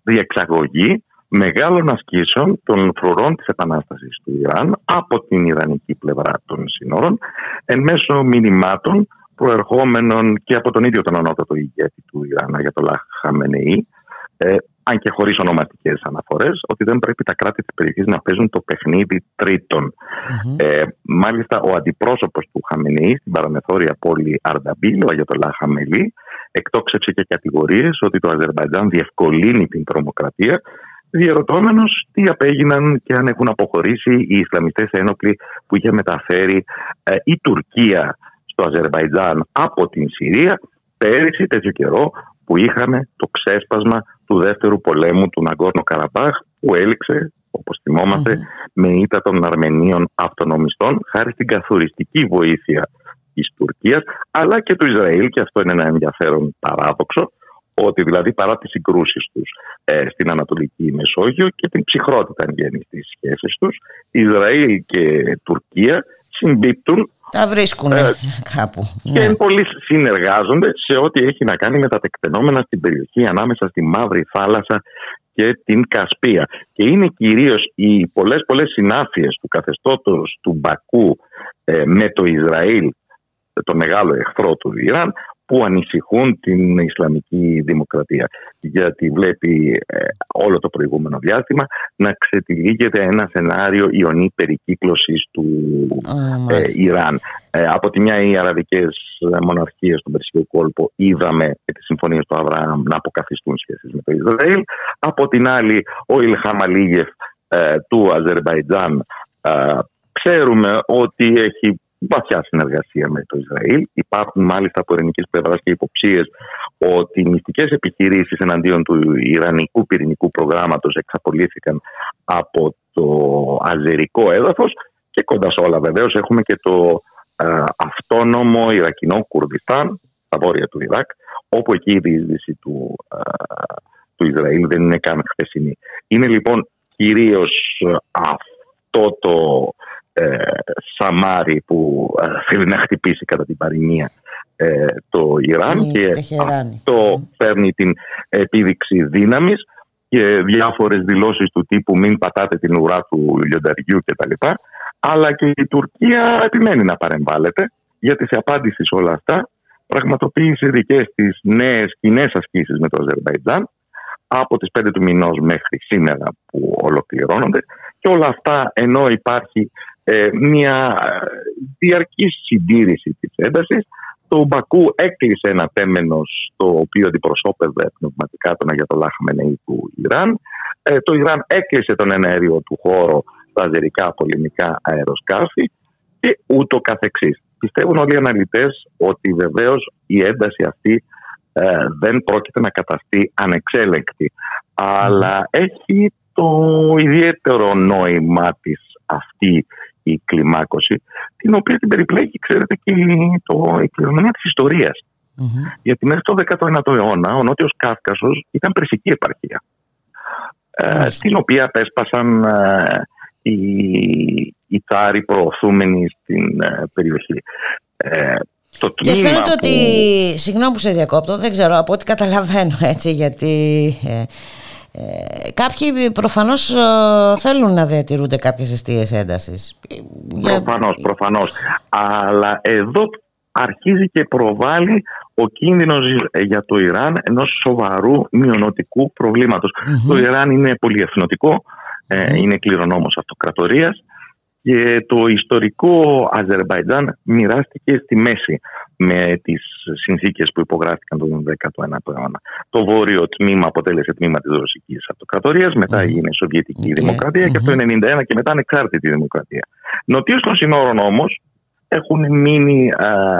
διεξαγωγή μεγάλων ασκήσεων των φρουρών της επανάστασης του Ιράν από την Ιρανική πλευρά των σύνορων εν μέσω μηνυμάτων προερχόμενων και από τον ίδιο τον ανώτατο ηγέτη του Ιράν, για το Χαμενεή, ε, αν και χωρίς ονοματικές αναφορές, ότι δεν πρέπει τα κράτη της περιοχής να παίζουν το παιχνίδι τρίτων. Ε, μάλιστα, ο αντιπρόσωπος του Χαμενεή στην παραμεθόρια πόλη Αρνταμπίλ, ο Αγιατολά Χαμελή, εκτόξευσε και κατηγορίες ότι το Αζερβαϊτζάν διευκολύνει την τρομοκρατία, διαρωτώμενος τι απέγιναν και αν έχουν αποχωρήσει οι Ισλαμιστές ένοπλοι που είχε μεταφέρει ε, η Τουρκία στο Αζερβαϊτζάν από την Συρία πέρυσι τέτοιο καιρό που είχαμε το ξέσπασμα του δεύτερου πολέμου του Ναγκόρνο Καραμπάχ που έληξε, όπως θυμόμαστε, με ήττα των Αρμενίων αυτονομιστών χάρη στην καθοριστική βοήθεια της Τουρκίας αλλά και του Ισραήλ και αυτό είναι ένα ενδιαφέρον παράδοξο ότι δηλαδή παρά τις συγκρούσεις τους ε, στην Ανατολική Μεσόγειο και την ψυχρότητα εν γέννη στις σχέσεις τους Ισραήλ και Τουρκία συμπίπτουν Τα βρίσκουν Ε, κάπου. και Ναι. πολύ συνεργάζονται σε ό,τι έχει να κάνει με τα τεκτενόμενα στην περιοχή ανάμεσα στη Μαύρη Θάλασσα και την Κασπία. Και είναι κυρίως οι πολλές πολλές συνάφειες του καθεστώτος του Μπακού ε, με το Ισραήλ, το μεγάλο εχθρό του Ιράν, που ανησυχούν την Ισλαμική δημοκρατία. Γιατί βλέπει ε, όλο το προηγούμενο διάστημα να ξετυλίγεται ένα σενάριο ιονή περικύκλωσης του ε, Ιράν. Ε, από τη μια οι αραβικές μοναρχίες στον Περσικό κόλπο είδαμε με τις συμφωνίες του Αβραάμ να αποκαθιστούν σχέσεις με το Ισραήλ. Από την άλλη ο Ιλχάμ Αλίγεφ ε, του Αζερβαϊτζάν ε, ξέρουμε ότι έχει βαθιά συνεργασία με το Ισραήλ. Υπάρχουν μάλιστα από ελληνική πλευράς και υποψίες ότι οι μυστικές επιχειρήσεις εναντίον του Ιρανικού πυρηνικού προγράμματος εξαπολύθηκαν από το αζερικό έδαφος. Και κοντά σε όλα βεβαίως έχουμε και το ε, αυτόνομο Ιρακινό Κουρδιστάν, στα βόρεια του Ιράκ, όπου εκεί η διείσδυση του, ε, του Ισραήλ δεν είναι καν χθεσινή. Είναι λοιπόν κυρίως αυτό το ε, Σαμάρι που ε, θέλει να χτυπήσει κατά την παροιμία ε, το Ιράν Mm, και Τεχεράνη. αυτό παίρνει την επίδειξη δύναμης και διάφορες δηλώσεις του τύπου μην πατάτε την ουρά του λιονταριού κτλ. Αλλά και η Τουρκία επιμένει να παρεμβάλλεται γιατί σε απάντηση σε όλα αυτά πραγματοποίησε δικές της νέες κοινές ασκήσεις με το Αζερβαϊτζάν από τις 5 του μηνός μέχρι σήμερα που ολοκληρώνονται και όλα αυτά ενώ υπάρχει ε, μια διαρκής συντήρηση της έντασης το Μπακού έκλεισε ένα τέμενος το οποίο αντιπροσώπευε πνευματικά τον Αγιατολάχ Μενεή του Ιράν. Ε, το Ιράν έκλεισε τον εναέριο του χώρο στα αζερικά πολεμικά αεροσκάφη και ούτω καθεξής. Πιστεύουν όλοι οι αναλυτές ότι βεβαίως η ένταση αυτή ε, δεν πρόκειται να καταστεί ανεξέλεγκτη. Αλλά έχει το ιδιαίτερο νόημα της αυτή η κλιμάκωση, την οποία την περιπλέκει, ξέρετε, και το, η κληρονομιά της ιστορίας. Γιατί μέχρι το 19ο αιώνα ο Νότιος Κάφκασος ήταν περσική επαρχία, ε, στην οποία απέσπασαν ε, οι, οι τσάροι προωθούμενοι στην ε, περιοχή. Ε, το Και τμήμα φαίνεται που- ότι, συγγνώμη που σε διακόπτω, δεν ξέρω από ό,τι καταλαβαίνω έτσι γιατί ε, ε, κάποιοι προφανώς ε, θέλουν να διατηρούνται κάποιες αιστείες έντασης. Για- Προφανώς, προφανώς. Αλλά εδώ αρχίζει και προβάλλει ο κίνδυνος για το Ιράν ενός σοβαρού μειονοτικού προβλήματος. Το Ιράν είναι πολυεθνοτικό, ε, είναι κληρονόμος αυτοκρατορίας και το ιστορικό Αζερβαϊτζάν μοιράστηκε στη μέση με τις συνθήκες που υπογράφηκαν τον 19ο αιώνα. Το βόρειο τμήμα αποτέλεσε τμήμα της Ρωσικής Αυτοκρατορίας, μετά έγινε Σοβιετική Δημοκρατία και από το 1991 και μετά ανεξάρτητη Δημοκρατία. Νοτίως των συνόρων όμως έχουν μείνει α,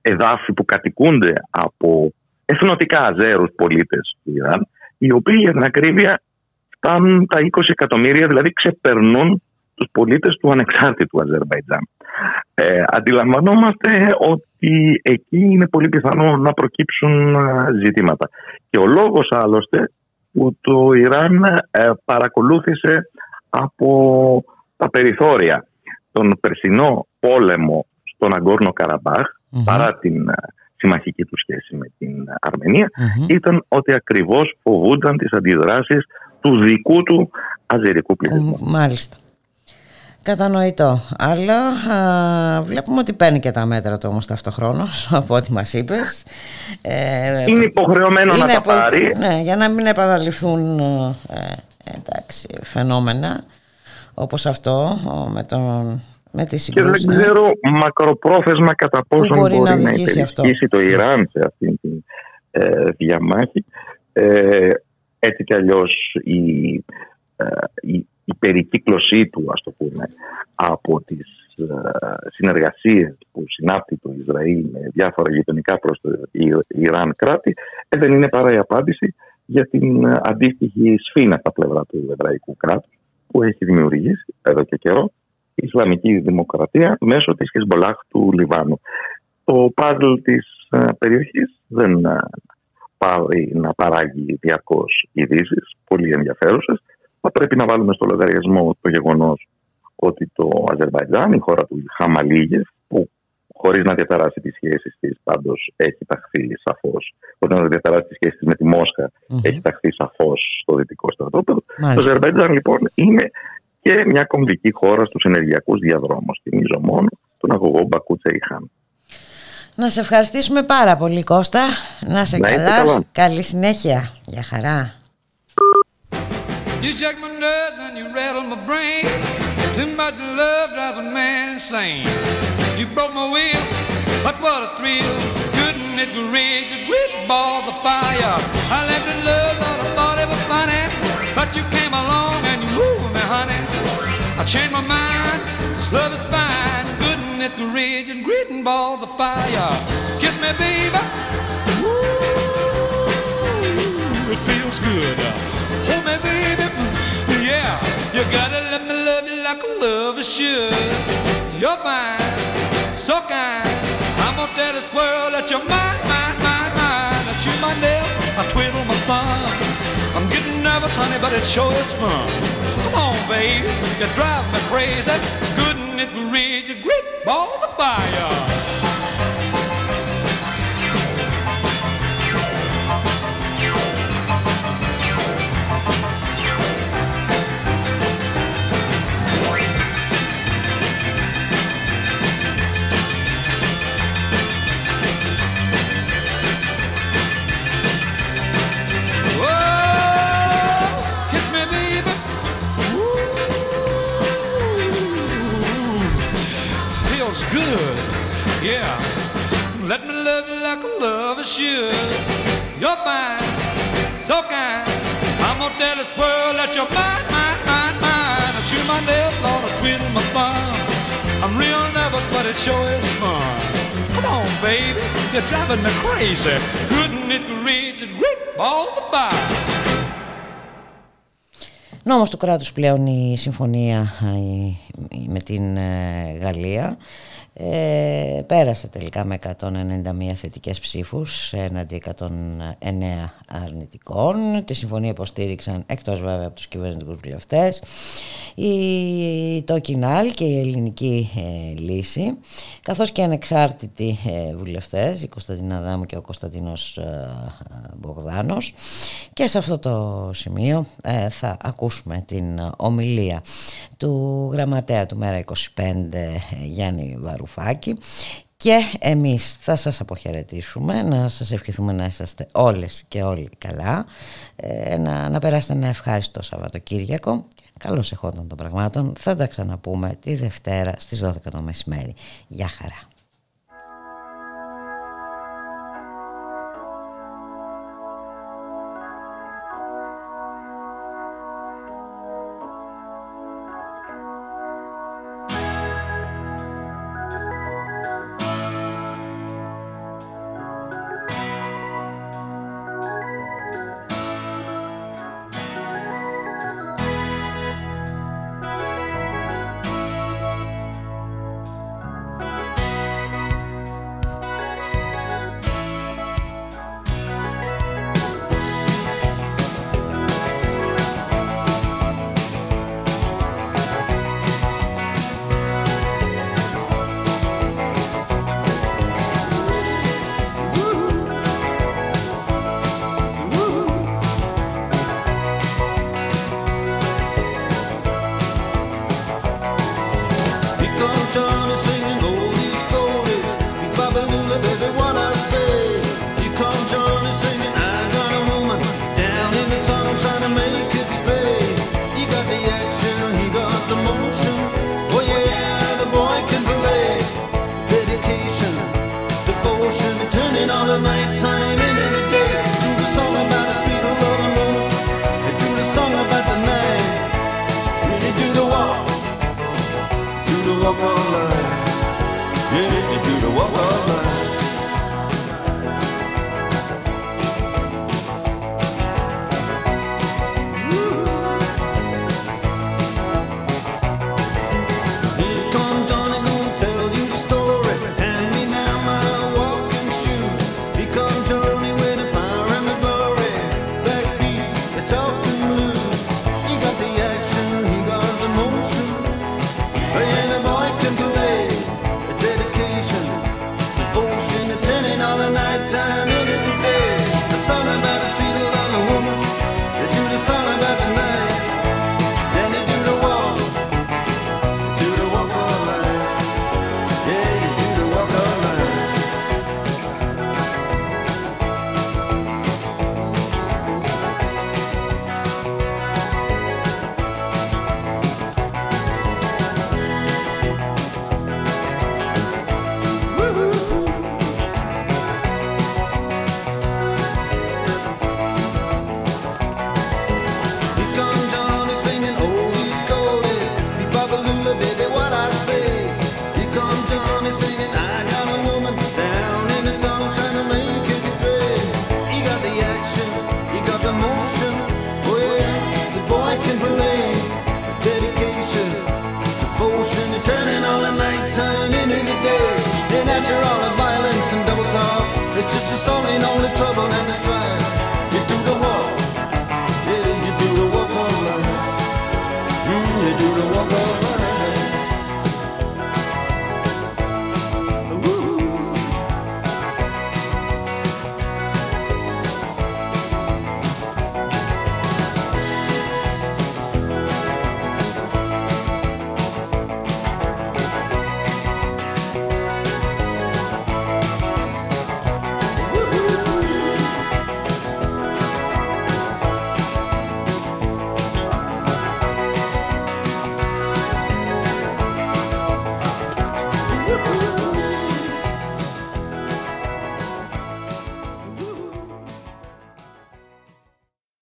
εδάφη που κατοικούνται από εθνοτικά Αζέρους πολίτες του Ιράν, οι οποίοι για την ακρίβεια φτάνουν τα 20 εκατομμύρια, δηλαδή ξεπερνούν τους πολίτες του ανεξάρτητου Αζερβαϊτζάν. Ε, αντιλαμβανόμαστε ότι εκεί είναι πολύ πιθανό να προκύψουν α, ζητήματα. Και ο λόγος άλλωστε που το Ιράν ε, παρακολούθησε από τα περιθώρια τον περσινό πόλεμο στον Αγκόρνο Καραμπάχ, παρά την ε, συμμαχική του σχέση με την αρμενια ήταν ότι ακριβώς φοβούνταν τις αντιδράσεις του δικού του αζερικού πληθυσμού. Μάλιστα. Κατανοητό. Αλλά α, βλέπουμε ότι παίρνει και τα μέτρα του όμως ταυτοχρόνως, από ό,τι μας είπες. Ε, Είναι υποχρεωμένο να τα απο- πάρει. Ναι, για να μην επαναληφθούν ε, εντάξει, φαινόμενα όπως αυτό ο, με, τον, με τη Και δεν συγκρούση. ναι. ξέρω μακροπρόθεσμα κατά πόσο μπορεί μπορεί, να να, οδηγήσει αυτό; υπερισχύσει το Ιράν σε αυτή τη ε, διαμάχη. Ε, έτσι κι αλλιώς η, ε, η, η περικύκλωσή του, ας το πούμε, από τις ε, συνεργασίες που συνάπτει το Ισραήλ με διάφορα γειτονικά προς το Ι- Ιράν κράτη, ε, δεν είναι παρά η απάντηση για την ε, αντίστοιχη σφήνα στα πλευρά του Εβραϊκού κράτους που έχει δημιουργήσει εδώ και καιρό η Ισλαμική Δημοκρατία μέσω της Χεσμολάχ του Λιβάνου. Το παζλ της ε, περιοχής δεν ε, πάει να παράγει διαρκώς ειδήσεις, πολύ ενδιαφέρουσες. Θα πρέπει να βάλουμε στο λογαριασμό το γεγονός ότι το Αζερβαϊτζάν, η χώρα του Χαμαλίγεφ, που χωρίς να διαταράσει τις σχέσεις της. Πάντως έχει ταχθεί σαφώς. Χωρίς να διαταράσει τις σχέσεις της με τη μοσχα έχει ταχθεί σαφώς στο δυτικό στρατόπεδο. Το Μάλιστα. Αζερβαϊτζάν λοιπόν είναι και μια κομβική χώρα στους ενεργειακούς διαδρόμους. Θυμίζω μόνο τον αγωγό Μπακού Τσεϊχάν. Να σε ευχαριστήσουμε πάρα πολύ Κώστα. Να σε Να είστε καλά. καλά. Καλή συνέχεια. Για χαρά. You shake my nerves and you rattle my brain. Too much love drives a man insane. You broke my will, but what a thrill. Couldn't it great, you great ball the fire. I left in love, thought I thought it was funny. But you came along and you moved me, honey. I changed my mind, this love is fine. Couldn't it great, you great ball the fire. Kiss me, baby. Ooh, it feels good. Hold me, baby. Yeah, you gotta let me love you like a lover should. You're fine, so kind. I'm gonna tell this world that you're mine, mine, mine, mine. I chew my nails, I twiddle my thumb. I'm getting nervous, honey, but it sure is fun. Come on, baby, you drive me crazy. Couldn't it read your great balls of fire? good. Yeah, let me love you like a lover should. You're fine, so kind. I'm gonna tell this world that you're mine, mine, mine, mine. I chew my nails, Lord, I twiddle my thumb. I'm real nervous, but it sure is fun. Come on, baby, you're driving me crazy. Couldn't it reach it? Great balls of fire. Νόμος του κράτους πλέον η συμφωνία α, η- η- με την ε, Γαλλία ε, πέρασε τελικά με 191 θετικές ψήφους έναντι 109 αρνητικών. Τη συμφωνία υποστήριξαν εκτός βέβαια από τους κυβερνητικούς βουλευτές η, το Κινάλ και η ελληνική ε, λύση καθώς και ανεξάρτητοι ε, βουλευτές η Κωνσταντίνα Δάμου και ο Κωνσταντίνος ε, Μπογδάνος και σε αυτό το σημείο ε, θα ακούσουμε την ομιλία του γραμματέα του Μέρα 25 ε, Γιάννη Βαρουφάκη και εμείς θα σας αποχαιρετήσουμε, να σας ευχηθούμε να είσαστε όλες και όλοι καλά, ε, να, να περάσετε ένα ευχάριστο Σαββατοκύριακο. Καλώς εχόταν των πραγμάτων. Θα τα ξαναπούμε τη Δευτέρα στις 12 το μεσημέρι. Γεια χαρά.